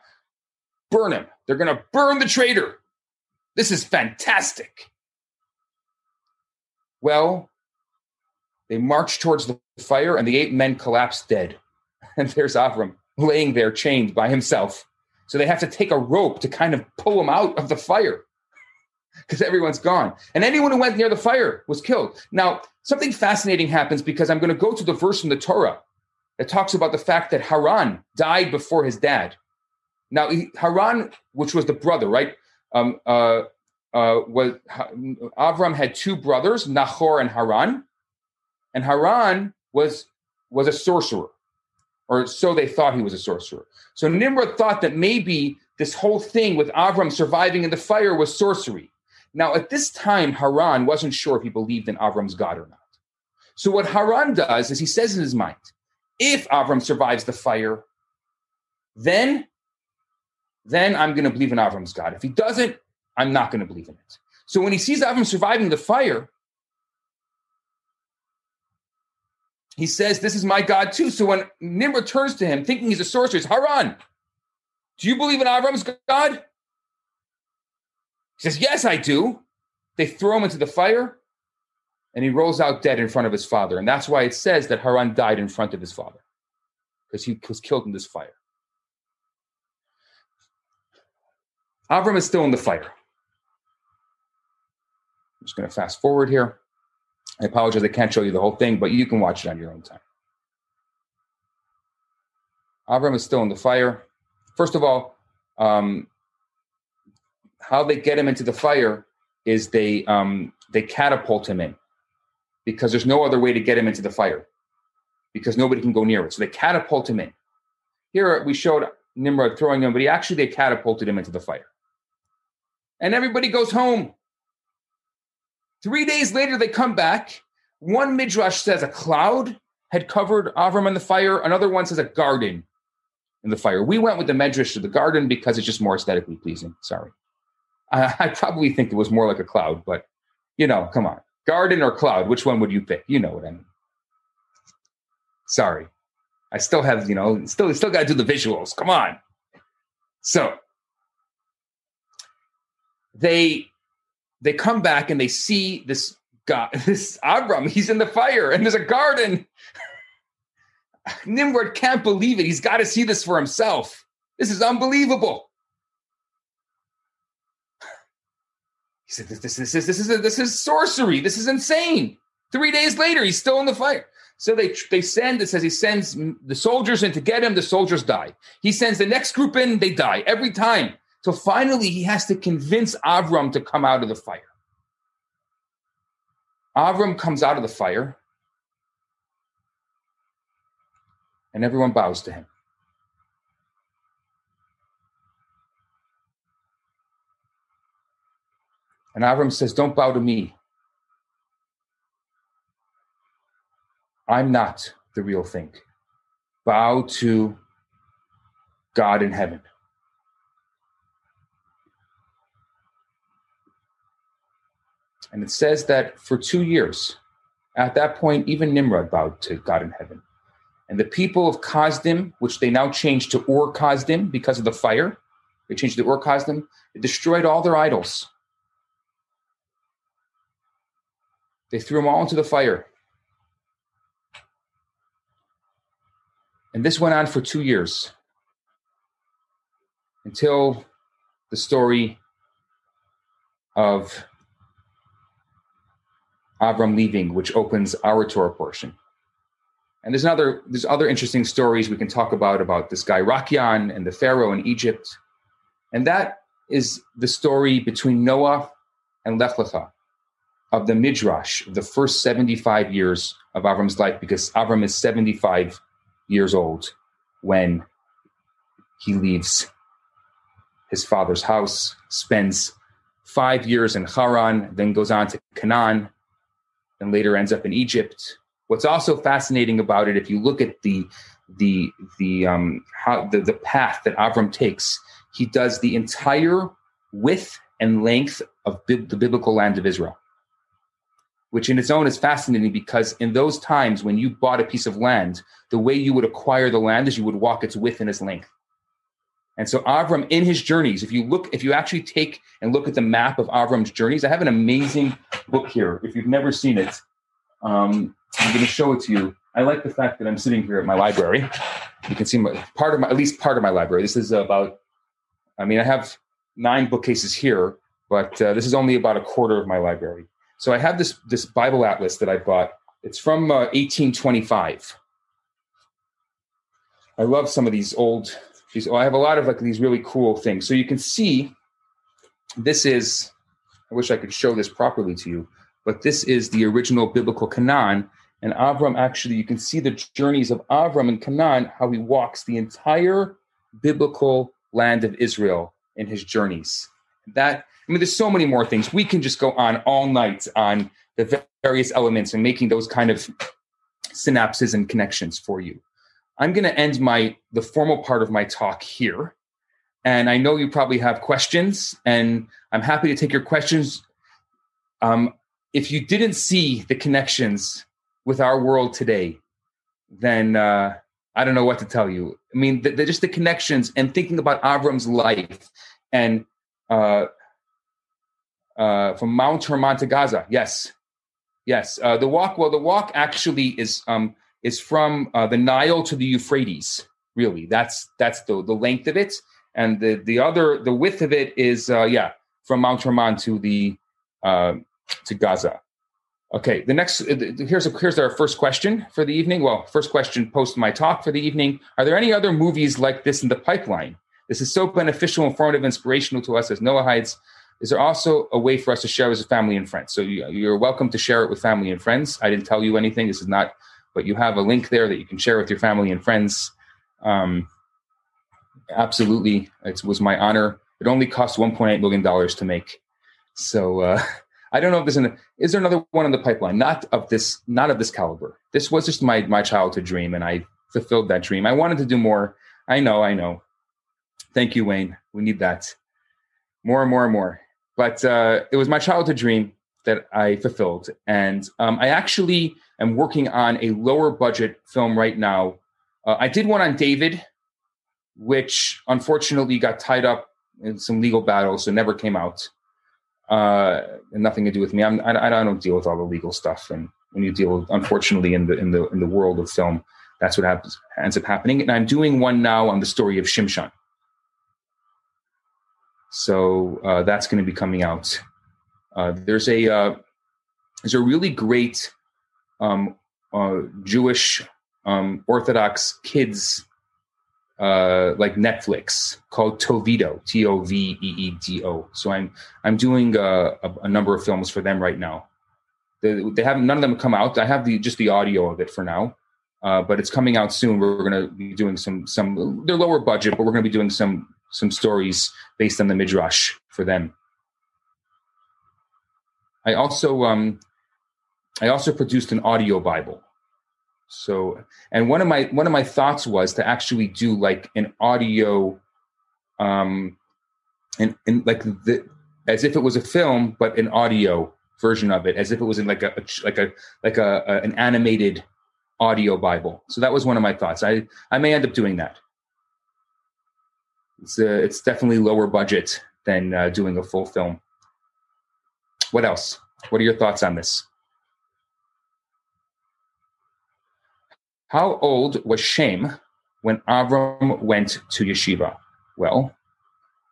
burn him. They're going to burn the traitor. This is fantastic. Well, they march towards the fire and the eight men collapse dead. And there's Avram laying there chained by himself. So they have to take a rope to kind of pull him out of the fire because everyone's gone. And anyone who went near the fire was killed. Now, something fascinating happens because I'm going to go to the verse in the Torah that talks about the fact that Haran died before his dad. Now, Haran, which was the brother, right? Um, uh, uh, was Avram had two brothers, Nahor and Haran, and Haran was was a sorcerer, or so they thought he was a sorcerer. So Nimrod thought that maybe this whole thing with Avram surviving in the fire was sorcery. Now, at this time, Haran wasn't sure if he believed in Avram's God or not. So what Haran does is he says in his mind, if Avram survives the fire, then then I'm going to believe in Avram's God. If he doesn't, I'm not going to believe in it. So when he sees Avram surviving the fire, he says, This is my God too. So when Nimrod turns to him, thinking he's a sorcerer, Haran, do you believe in Avram's God? He says, Yes, I do. They throw him into the fire and he rolls out dead in front of his father. And that's why it says that Haran died in front of his father because he was killed in this fire. Avram is still in the fire. I'm just going to fast forward here. I apologize, I can't show you the whole thing, but you can watch it on your own time. Avram is still in the fire. First of all, um, how they get him into the fire is they um, they catapult him in because there's no other way to get him into the fire because nobody can go near it. So they catapult him in. Here we showed Nimrod throwing him, but he actually they catapulted him into the fire. And everybody goes home. Three days later, they come back. One midrash says a cloud had covered Avram and the fire. Another one says a garden in the fire. We went with the midrash of the garden because it's just more aesthetically pleasing. Sorry. I, I probably think it was more like a cloud, but you know, come on. Garden or cloud? Which one would you pick? You know what I mean. Sorry. I still have, you know, still still got to do the visuals. Come on. So they they come back and they see this guy, this Abram. He's in the fire, and there's a garden. Nimrod can't believe it. He's got to see this for himself. This is unbelievable. He said, "This, this, this is this is this is sorcery. This is insane." Three days later, he's still in the fire. So they they send. It says he sends the soldiers in to get him. The soldiers die. He sends the next group in. They die every time. So finally, he has to convince Avram to come out of the fire. Avram comes out of the fire, and everyone bows to him. And Avram says, Don't bow to me. I'm not the real thing. Bow to God in heaven. And it says that for two years, at that point, even Nimrod bowed to God in heaven. And the people of Kazdim, which they now changed to Ur Kazdim because of the fire, they changed to Ur Kazdim, they destroyed all their idols. They threw them all into the fire. And this went on for two years until the story of Avram leaving, which opens our Torah portion. And there's another there's other interesting stories we can talk about about this guy Rakyan and the Pharaoh in Egypt. And that is the story between Noah and Lech Lecha of the Midrash, of the first 75 years of Avram's life, because Avram is 75 years old when he leaves his father's house, spends five years in Haran, then goes on to Canaan, and later ends up in Egypt. What's also fascinating about it, if you look at the the the um how the, the path that Avram takes, he does the entire width and length of bi- the biblical land of Israel which in its own is fascinating because in those times when you bought a piece of land, the way you would acquire the land is you would walk its width and its length. And so Avram, in his journeys, if you look, if you actually take and look at the map of Avram's journeys, I have an amazing book here. If you've never seen it, um, I'm going to show it to you. I like the fact that I'm sitting here at my library. You can see my, part of my, at least part of my library. This is about, I mean, I have nine bookcases here, but uh, this is only about a quarter of my library. So I have this this Bible atlas that I bought. It's from uh, 1825. I love some of these old. These, oh, I have a lot of like these really cool things. So you can see, this is. I wish I could show this properly to you, but this is the original biblical Canaan. And Avram actually, you can see the journeys of Avram and Canaan, how he walks the entire biblical land of Israel in his journeys. That I mean, there's so many more things. We can just go on all night on the various elements and making those kind of synapses and connections for you. I'm going to end my the formal part of my talk here. And I know you probably have questions, and I'm happy to take your questions. Um, if you didn't see the connections with our world today, then uh, I don't know what to tell you. I mean, the, the, just the connections and thinking about Avram's life and uh, uh, from Mount Hermon to Gaza. Yes, yes. Uh, the walk. Well, the walk actually is um, is from uh, the Nile to the Euphrates. Really, that's that's the the length of it, and the the other the width of it is uh, yeah from Mount Hermon to the uh, to Gaza. Okay, the next uh, here's a, here's our first question for the evening. Well, first question post my talk for the evening. Are there any other movies like this in the pipeline? This is so beneficial, informative, inspirational to us as Noahides is there also a way for us to share as a family and friends? So you, are welcome to share it with family and friends. I didn't tell you anything. This is not, but you have a link there that you can share with your family and friends. Um, absolutely, it was my honor. It only cost 1.8 million dollars to make. So uh, I don't know if there's an is there another one in the pipeline? Not of this, not of this caliber. This was just my my childhood dream, and I fulfilled that dream. I wanted to do more. I know, I know. Thank you, Wayne. We need that more and more and more. But uh, it was my childhood dream that I fulfilled. And um, I actually am working on a lower budget film right now. Uh, I did one on David, which unfortunately got tied up in some legal battles, so never came out. uh, and nothing to do with me. I'm, I, I don't deal with all the legal stuff. And when you deal, unfortunately, in the in the in the world of film, that's what happens ends up happening. And I'm doing one now on the story of Shimshon. So uh, that's going to be coming out. Uh, there's a uh, there's a really great um, uh, Jewish um, Orthodox kids uh, like Netflix called Toveedo, T O V E E D O. So I'm I'm doing a, a, a, number of films for them right now. They, they have none of them have come out. I have the just the audio of it for now, uh, but it's coming out soon. We're going to be doing some some. They're lower budget, but we're going to be doing some some stories based on the midrash for them. I also um, I also produced an audio Bible. So, and one of my one of my thoughts was to actually do like an audio, um, and and like the as if it was a film, but an audio version of it, as if it was in like a, a like a like a, a, an animated audio Bible. So that was one of my thoughts. I I may end up doing that. It's uh, it's definitely lower budget than uh, doing a full film. What else? What are your thoughts on this? How old was Shem when Avram went to yeshiva? Well,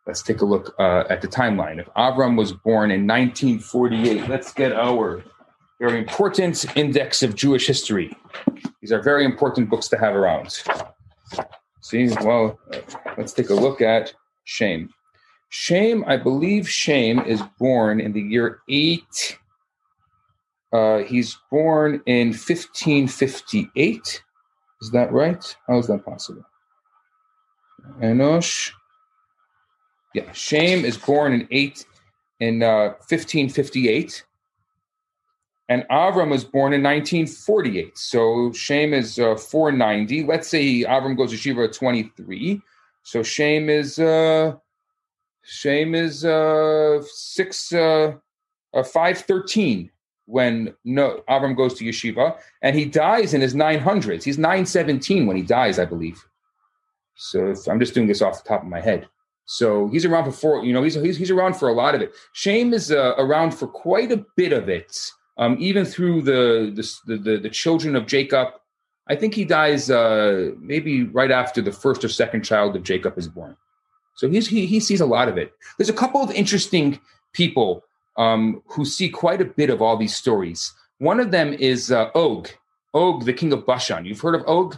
let's take a look uh, at the timeline. If Avram was born in 1948, let's get our very important index of Jewish history. These are very important books to have around. See, well, let's take a look at Shem. Shem, I believe Shem is born in the year 8. Uh, he's born in 1558. Is that right? How is that possible? Enosh. Yeah, Shem is born in eight in uh, 1558, and Avram was born in 1948. So Shem is uh, 490. Let's say Avram goes to Shiva at 23. So Shem is uh, Shem is uh, six uh, uh, 513 when no Avram goes to yeshiva, and he dies in his 900s. He's 917 when he dies, I believe. So I'm just doing this off the top of my head. So he's around for four, you know, he's, he's, he's around for a lot of it. Shem is uh, around for quite a bit of it, um, even through the, the, the, the, children of Jacob. I think he dies uh, maybe right after the first or second child of Jacob is born. So he's, he, he sees a lot of it. There's a couple of interesting people um, who see quite a bit of all these stories. One of them is uh, Og, Og, the king of Bashan. You've heard of Og?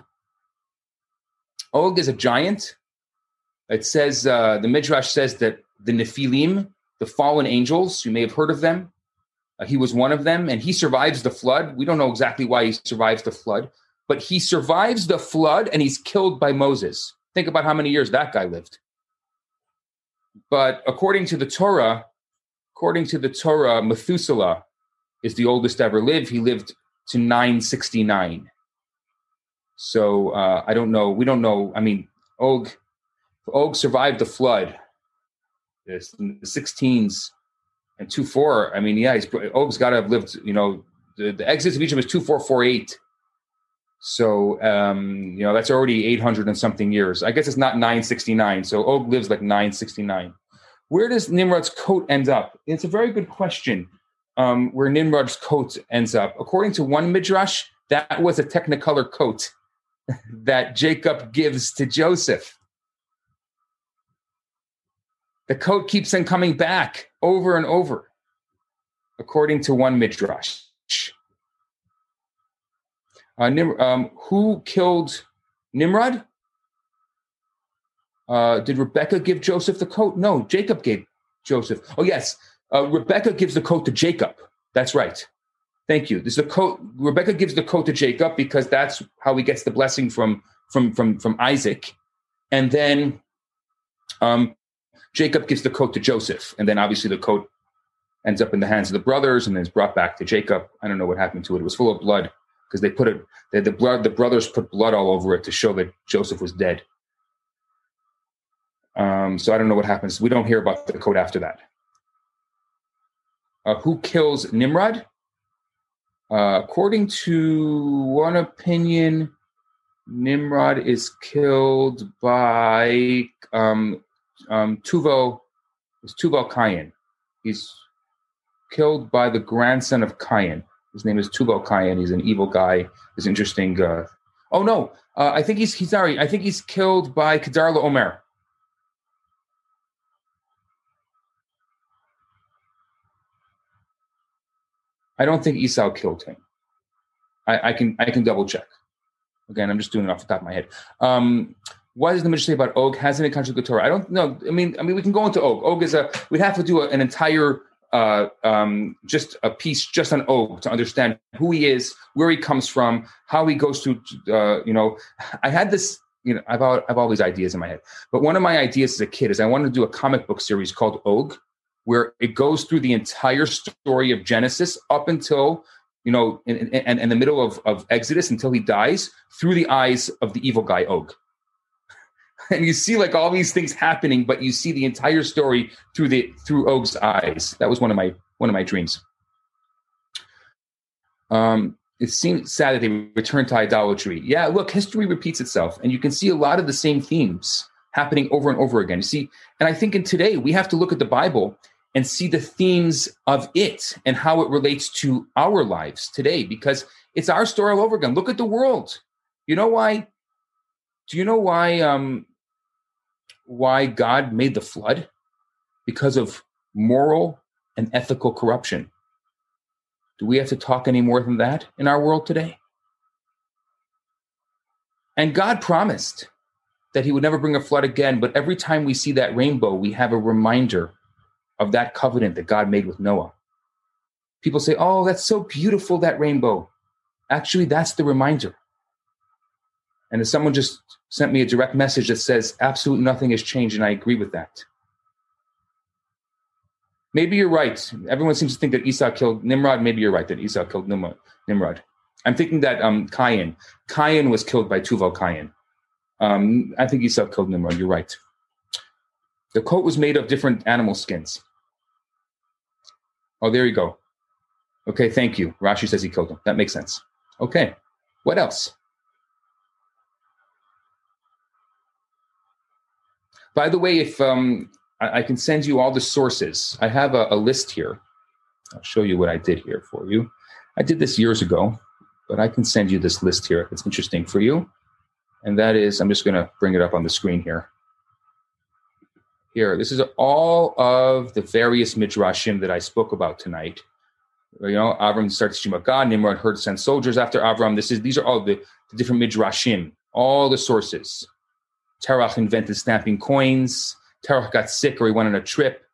Og is a giant. It says, uh, the Midrash says that the Nephilim, the fallen angels, you may have heard of them. Uh, he was one of them, and he survives the flood. We don't know exactly why he survives the flood, but he survives the flood and he's killed by Moses. Think about how many years that guy lived. But according to the Torah, according to the Torah, Methuselah is the oldest ever live. He lived to 969. So uh, I don't know. We don't know. I mean, Og, Og survived the flood. This, the 16s and 2-4. I mean, yeah, he's, Og's got to have lived, you know, the, the exit of Egypt is 2448. So, um, you know, that's already 800 and something years. I guess it's not 969. So Og lives like 969. Where does Nimrod's coat end up? It's a very good question. Um, where Nimrod's coat ends up, according to one midrash, that was a Technicolor coat that Jacob gives to Joseph. The coat keeps on coming back over and over, according to one midrash. Uh, Nim- um, who killed Nimrod? Uh, did Rebecca give Joseph the coat? No, Jacob gave Joseph. Oh, yes. Uh, Rebecca gives the coat to Jacob. That's right. Thank you. This is the coat. Rebecca gives the coat to Jacob because that's how he gets the blessing from from from from Isaac, and then um, Jacob gives the coat to Joseph, and then obviously the coat ends up in the hands of the brothers and then is brought back to Jacob. I don't know what happened to it. It was full of blood because they put it. The, the blood. The brothers put blood all over it to show that Joseph was dead. Um, so I don't know what happens. We don't hear about the code after that. Uh, who kills Nimrod? Uh, according to one opinion, Nimrod is killed by um, um, Tuvo. It's Tuval Kayan. He's killed by the grandson of Cain. His name is Tubal Cain. He's an evil guy. He's interesting. Uh, oh no, uh, I think he's he's sorry. I think he's killed by Kedar Omer. I don't think Esau killed him. I, I, can I can double check. Again, I'm just doing it off the top of my head. Um, what does the Mishnah say about Og? Has any contradict the Torah? I don't know. I mean, I mean, we can go into Og. Og is a. We'd have to do a, an entire, uh, um, just a piece just an Og to understand who he is, where he comes from, how he goes through. Uh, you know, I had this. You know, I've I've all these ideas in my head, but one of my ideas as a kid is I wanted to do a comic book series called Og, where it goes through the entire story of Genesis up until you know, in, in, in, the middle of, of Exodus until he dies through the eyes of the evil guy Og. And you see like all these things happening, but you see the entire story through the through Og's eyes. That was one of my one of my dreams. Um, it seems sad that they return to idolatry. Yeah, look, history repeats itself, and you can see a lot of the same themes happening over and over again. You see, and I think in today we have to look at the Bible and see the themes of it and how it relates to our lives today because it's our story all over again. Look at the world. You know why? Do you know why um why God made the flood? Because of moral and ethical corruption. Do we have to talk any more than that in our world today? And God promised that he would never bring a flood again, but every time we see that rainbow, we have a reminder of that covenant that God made with Noah. People say, oh, that's so beautiful, that rainbow. Actually, that's the reminder. And if someone just sent me a direct message that says absolutely nothing has changed, and I agree with that. Maybe you're right. Everyone seems to think that Esau killed Nimrod. Maybe you're right that Esau killed Nimrod. I'm thinking that um, Cain, Cain was killed by Tuval Cain. Um, I think Esau killed Nimrod. You're right. The coat was made of different animal skins. Oh, there you go. Okay, thank you. Rashi says he killed him. That makes sense. Okay, what else? By the way, if um, I, I, can send you all the sources, I have a, a list here. I'll show you what I did here for you. I did this years ago, but I can send you this list here if it's interesting for you. And that is, I'm just going to bring it up on the screen here here. This is all of the various midrashim that I spoke about tonight. You know, Avram starts to God. Nimrod heard send soldiers after Avram. This is these are all the, the different midrashim, all the sources. Terach invented snapping coins. Terach got sick or he went on a trip.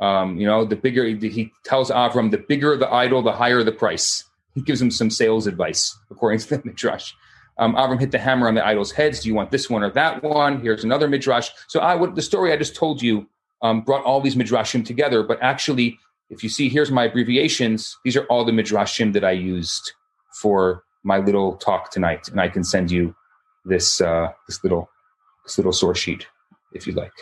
Um, you know, the bigger he tells Avram, the bigger the idol, the higher the price. He gives him some sales advice according to the midrash. Um, Avram hit the hammer on the idol's heads. Do you want this one or that one? Here's another midrash. So I would the story I just told you um, brought all these midrashim together. But actually, if you see, here's my abbreviations. These are all the midrashim that I used for my little talk tonight, and I can send you this uh, this little little source sheet if you'd like.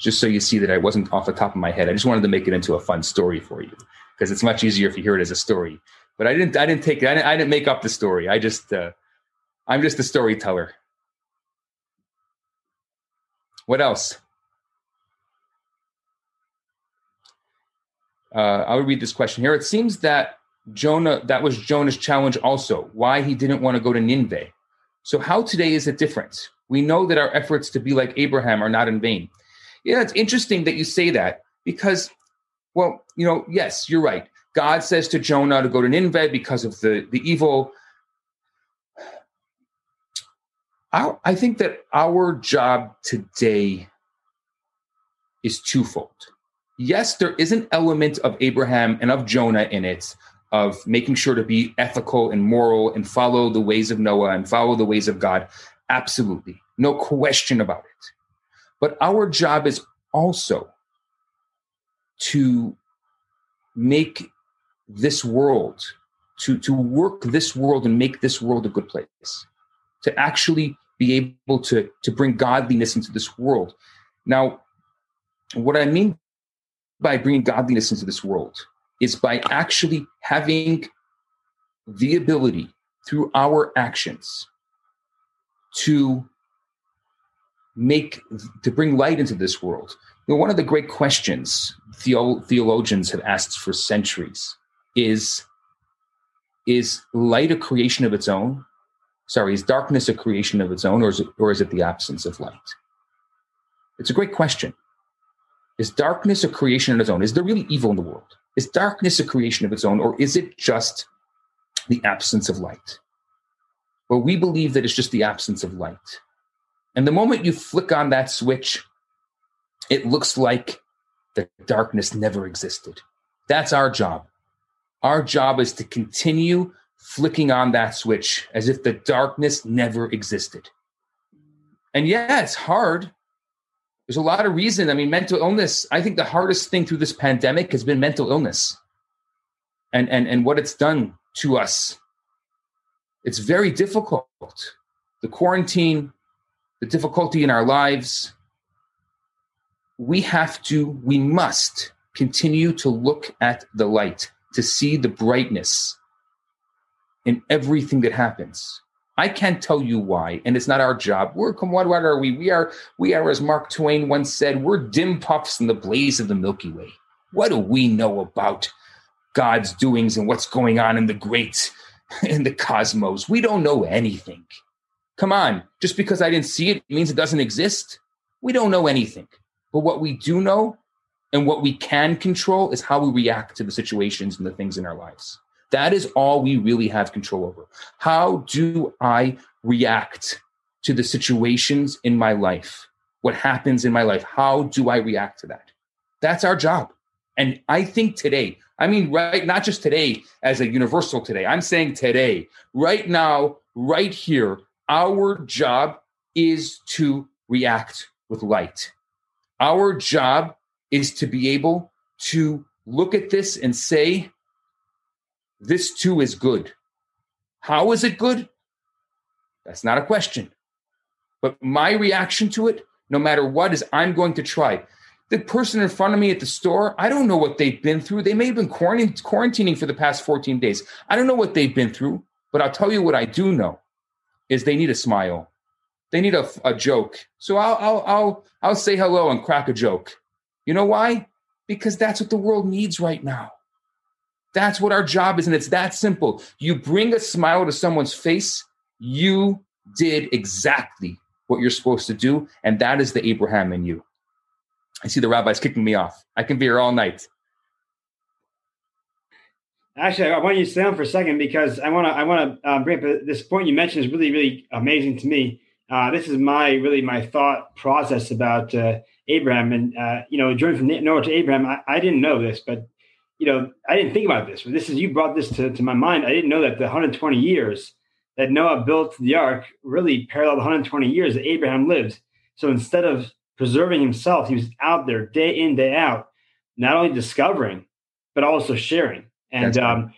Just so you see that I wasn't off the top of my head. I just wanted to make it into a fun story for you because it's much easier if you hear it as a story. But I didn't. I didn't take. I didn't, I didn't make up the story. I just. Uh, I'm just a storyteller. What else? Uh, I'll read this question here. It seems that Jonah, that was Jonah's challenge also, why he didn't want to go to Nineveh. So, how today is it different? We know that our efforts to be like Abraham are not in vain. Yeah, it's interesting that you say that because well, you know, yes, you're right. God says to Jonah to go to Nineveh because of the, the evil. Our, I think that our job today is twofold. Yes, there is an element of Abraham and of Jonah in it, of making sure to be ethical and moral and follow the ways of Noah and follow the ways of God. Absolutely. No question about it. But our job is also to make this world to to work this world and make this world a good place to actually be able to to bring godliness into this world now what i mean by bringing godliness into this world is by actually having the ability through our actions to make to bring light into this world You know, one of the great questions theo- theologians have asked for centuries is is light a creation of its own? Sorry, is darkness a creation of its own, or is it, or is it the absence of light? It's a great question. Is darkness a creation of its own? Is there really evil in the world? Is darkness a creation of its own, or is it just the absence of light? Well, we believe that it's just the absence of light. And the moment you flick on that switch, it looks like the darkness never existed. That's our job. Our job is to continue flicking on that switch as if the darkness never existed. And yeah, it's hard. There's a lot of reason. I mean, mental illness, I think the hardest thing through this pandemic has been mental illness and, and, and what it's done to us. It's very difficult. The quarantine, the difficulty in our lives, we have to, we must continue to look at the light, to see the brightness in everything that happens. I can't tell you why, and it's not our job. We're what, what are we? We are we are, as Mark Twain once said, we're dim puffs in the blaze of the Milky Way. What do we know about God's doings and what's going on in the great in the cosmos? We don't know anything. Come on, just because I didn't see it means it doesn't exist. We don't know anything. But what we do know and what we can control is how we react to the situations and the things in our lives. That is all we really have control over. How do I react to the situations in my life? What happens in my life? How do I react to that? That's our job. And I think today, I mean, right, not just today as a universal today, I'm saying today, right now, right here, our job is to react with light. Our job is to be able to look at this and say, this too is good. How is it good? That's not a question. But my reaction to it, no matter what, is I'm going to try. The person in front of me at the store, I don't know what they've been through. They may have been quarantining for the past 14 days. I don't know what they've been through, but I'll tell you what I do know is they need a smile. They need a, a joke. So I'll, I'll, I'll, I'll say hello and crack a joke. You know why? Because that's what the world needs right now. That's what our job is. And it's that simple. You bring a smile to someone's face, you did exactly what you're supposed to do. And that is the Abraham in you. I see the rabbis kicking me off. I can be here all night. Actually, I want you to stay on for a second because I want to. I want to um, bring up this point you mentioned is really, really amazing to me. Uh, this is my really my thought process about uh, Abraham, and uh, you know, journey from Noah to Abraham. I, I, didn't know this, but you know, I didn't think about this. But this is you brought this to, to my mind. I didn't know that the 120 years that Noah built the ark really paralleled the 120 years that Abraham lived. So instead of preserving himself, he was out there day in day out, not only discovering but also sharing. And um,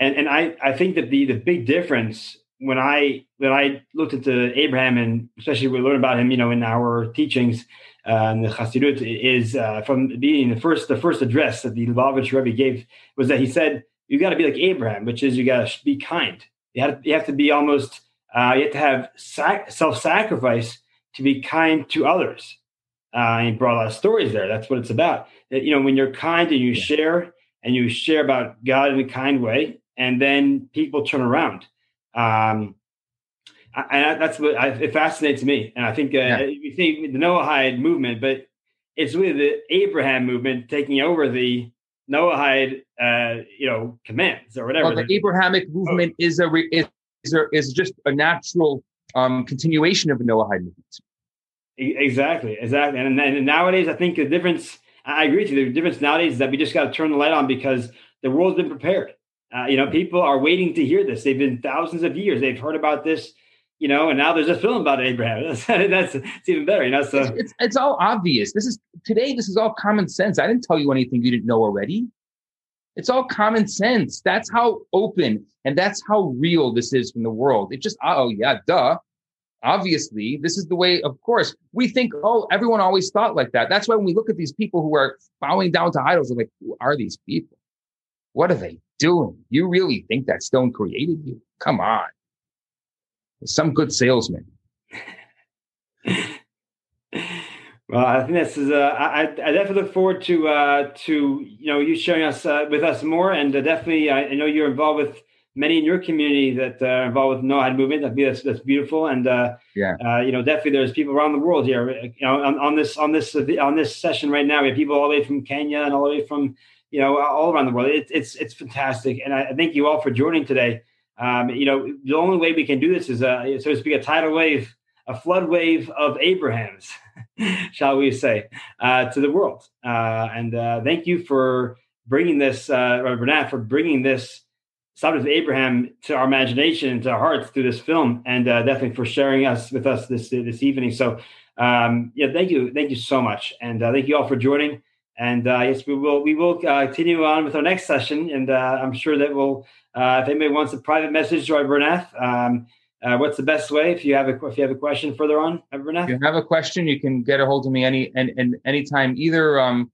and and I I think that the the big difference when I when I looked at the Abraham and especially we learned about him, you know, in our teachings and the Chassidut is uh, from being the first the first address that the Lubavitch Rebbe gave was that he said you got to be like Abraham, which is you got to be kind. You have to, you have to be almost uh, you have to have sac- self sacrifice to be kind to others. Uh, and he brought a lot of stories there. That's what it's about. That, you know, when you're kind and you yeah. share and you share about God in a kind way, and then people turn around. Um, and that's what I, it fascinates me. And I think uh, yeah. you see the Noahide movement, but it's really the Abraham movement taking over the Noahide, uh, you know, commands or whatever. Well, the Abrahamic oh. movement oh. is a is a, is just a natural um, continuation of the Noahide movement. Exactly, exactly. And, and nowadays, I think the difference. I agree with you. The difference nowadays is that we just got to turn the light on because the world's been prepared. Uh, you know, people are waiting to hear this. They've been thousands of years. They've heard about this you know, and now there's a film about Abraham. That's, that's it's even better, you know. So it's, it's, it's all obvious. This is today. This is all common sense. I didn't tell you anything you didn't know already. It's all common sense. That's how open and that's how real this is from the world. It just oh yeah, duh. Obviously, this is the way. Of course, we think oh everyone always thought like that. That's why when we look at these people who are bowing down to idols, we're like, who are these people? What are they doing? You really think that stone created you? Come on some good salesman. Well, I think this is. Uh, I, I definitely look forward to uh, to you know you sharing us uh, with us more, and uh, definitely I, I, know you're involved with many in your community that are involved with Noahide movement. That that's, that's beautiful, and uh, yeah, uh, you know definitely there's people around the world here. You know on, on this on this on this session right now, we have people all the way from Kenya and all the way from you know all around the world. It, it's it's fantastic, and I, I thank you all for joining today. Um, you know the only way we can do this is uh, so to speak a tidal wave a flood wave of Abrahams, shall we say, uh, to the world. Uh, and uh, thank you for bringing this, uh, Bernath, for bringing this subject of Abraham to our imagination, to our hearts through this film, and uh, definitely for sharing us with us this this evening. So, um, yeah, thank you, thank you so much, and uh, thank you all for joining. And uh, yes, we will we will uh, continue on with our next session, and uh, I'm sure that we'll uh, if anybody wants a private message to our Bernath, um, what's the best way if you have a if you have a question further on, Bernath? If you have a question, you can get a hold of me any and, and anytime, either um,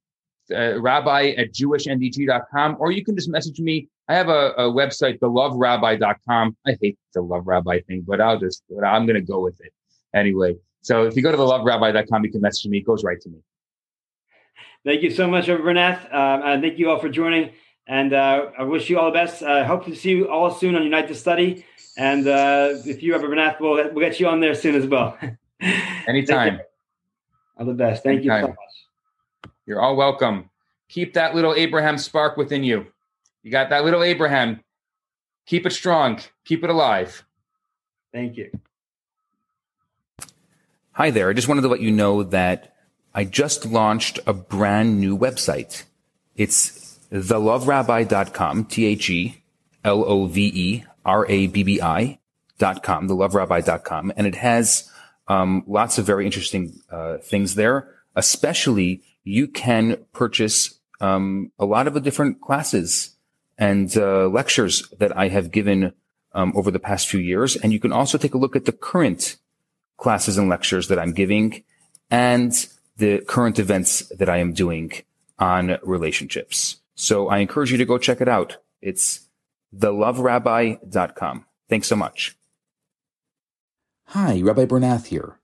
rabbi at jewishdg.com or you can just message me. I have a, a website, theloverabbi.com. I hate the love rabbi thing, but I'll just I'm going to go with it anyway. So if you go to theloverabbi.com, you can message me. It goes right to me. Thank you so much, Bernath. Um, and thank you all for joining. And uh, I wish you all the best. I uh, hope to see you all soon on Unite to Study. And uh, if you ever been asked, we'll, we'll get you on there soon as well. Anytime. All the best. Thank Anytime. you so much. You're all welcome. Keep that little Abraham spark within you. You got that little Abraham. Keep it strong. Keep it alive. Thank you. Hi there. I just wanted to let you know that I just launched a brand new website. It's theloverabbi.com, T H E L O V E R-A-B-B-I dot com, theloverabbi.com. And it has, um, lots of very interesting, uh, things there. Especially you can purchase, um, a lot of the different classes and, uh, lectures that I have given, um, over the past few years. And you can also take a look at the current classes and lectures that I'm giving and the current events that I am doing on relationships. So I encourage you to go check it out. It's theloverabbi.com. Thanks so much. Hi, Rabbi Bernath here.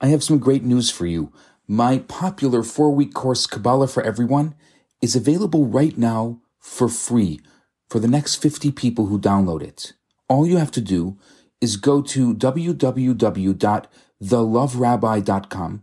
I have some great news for you. My popular four week course, Kabbalah for Everyone, is available right now for free for the next 50 people who download it. All you have to do is go to www.theloverabbi.com,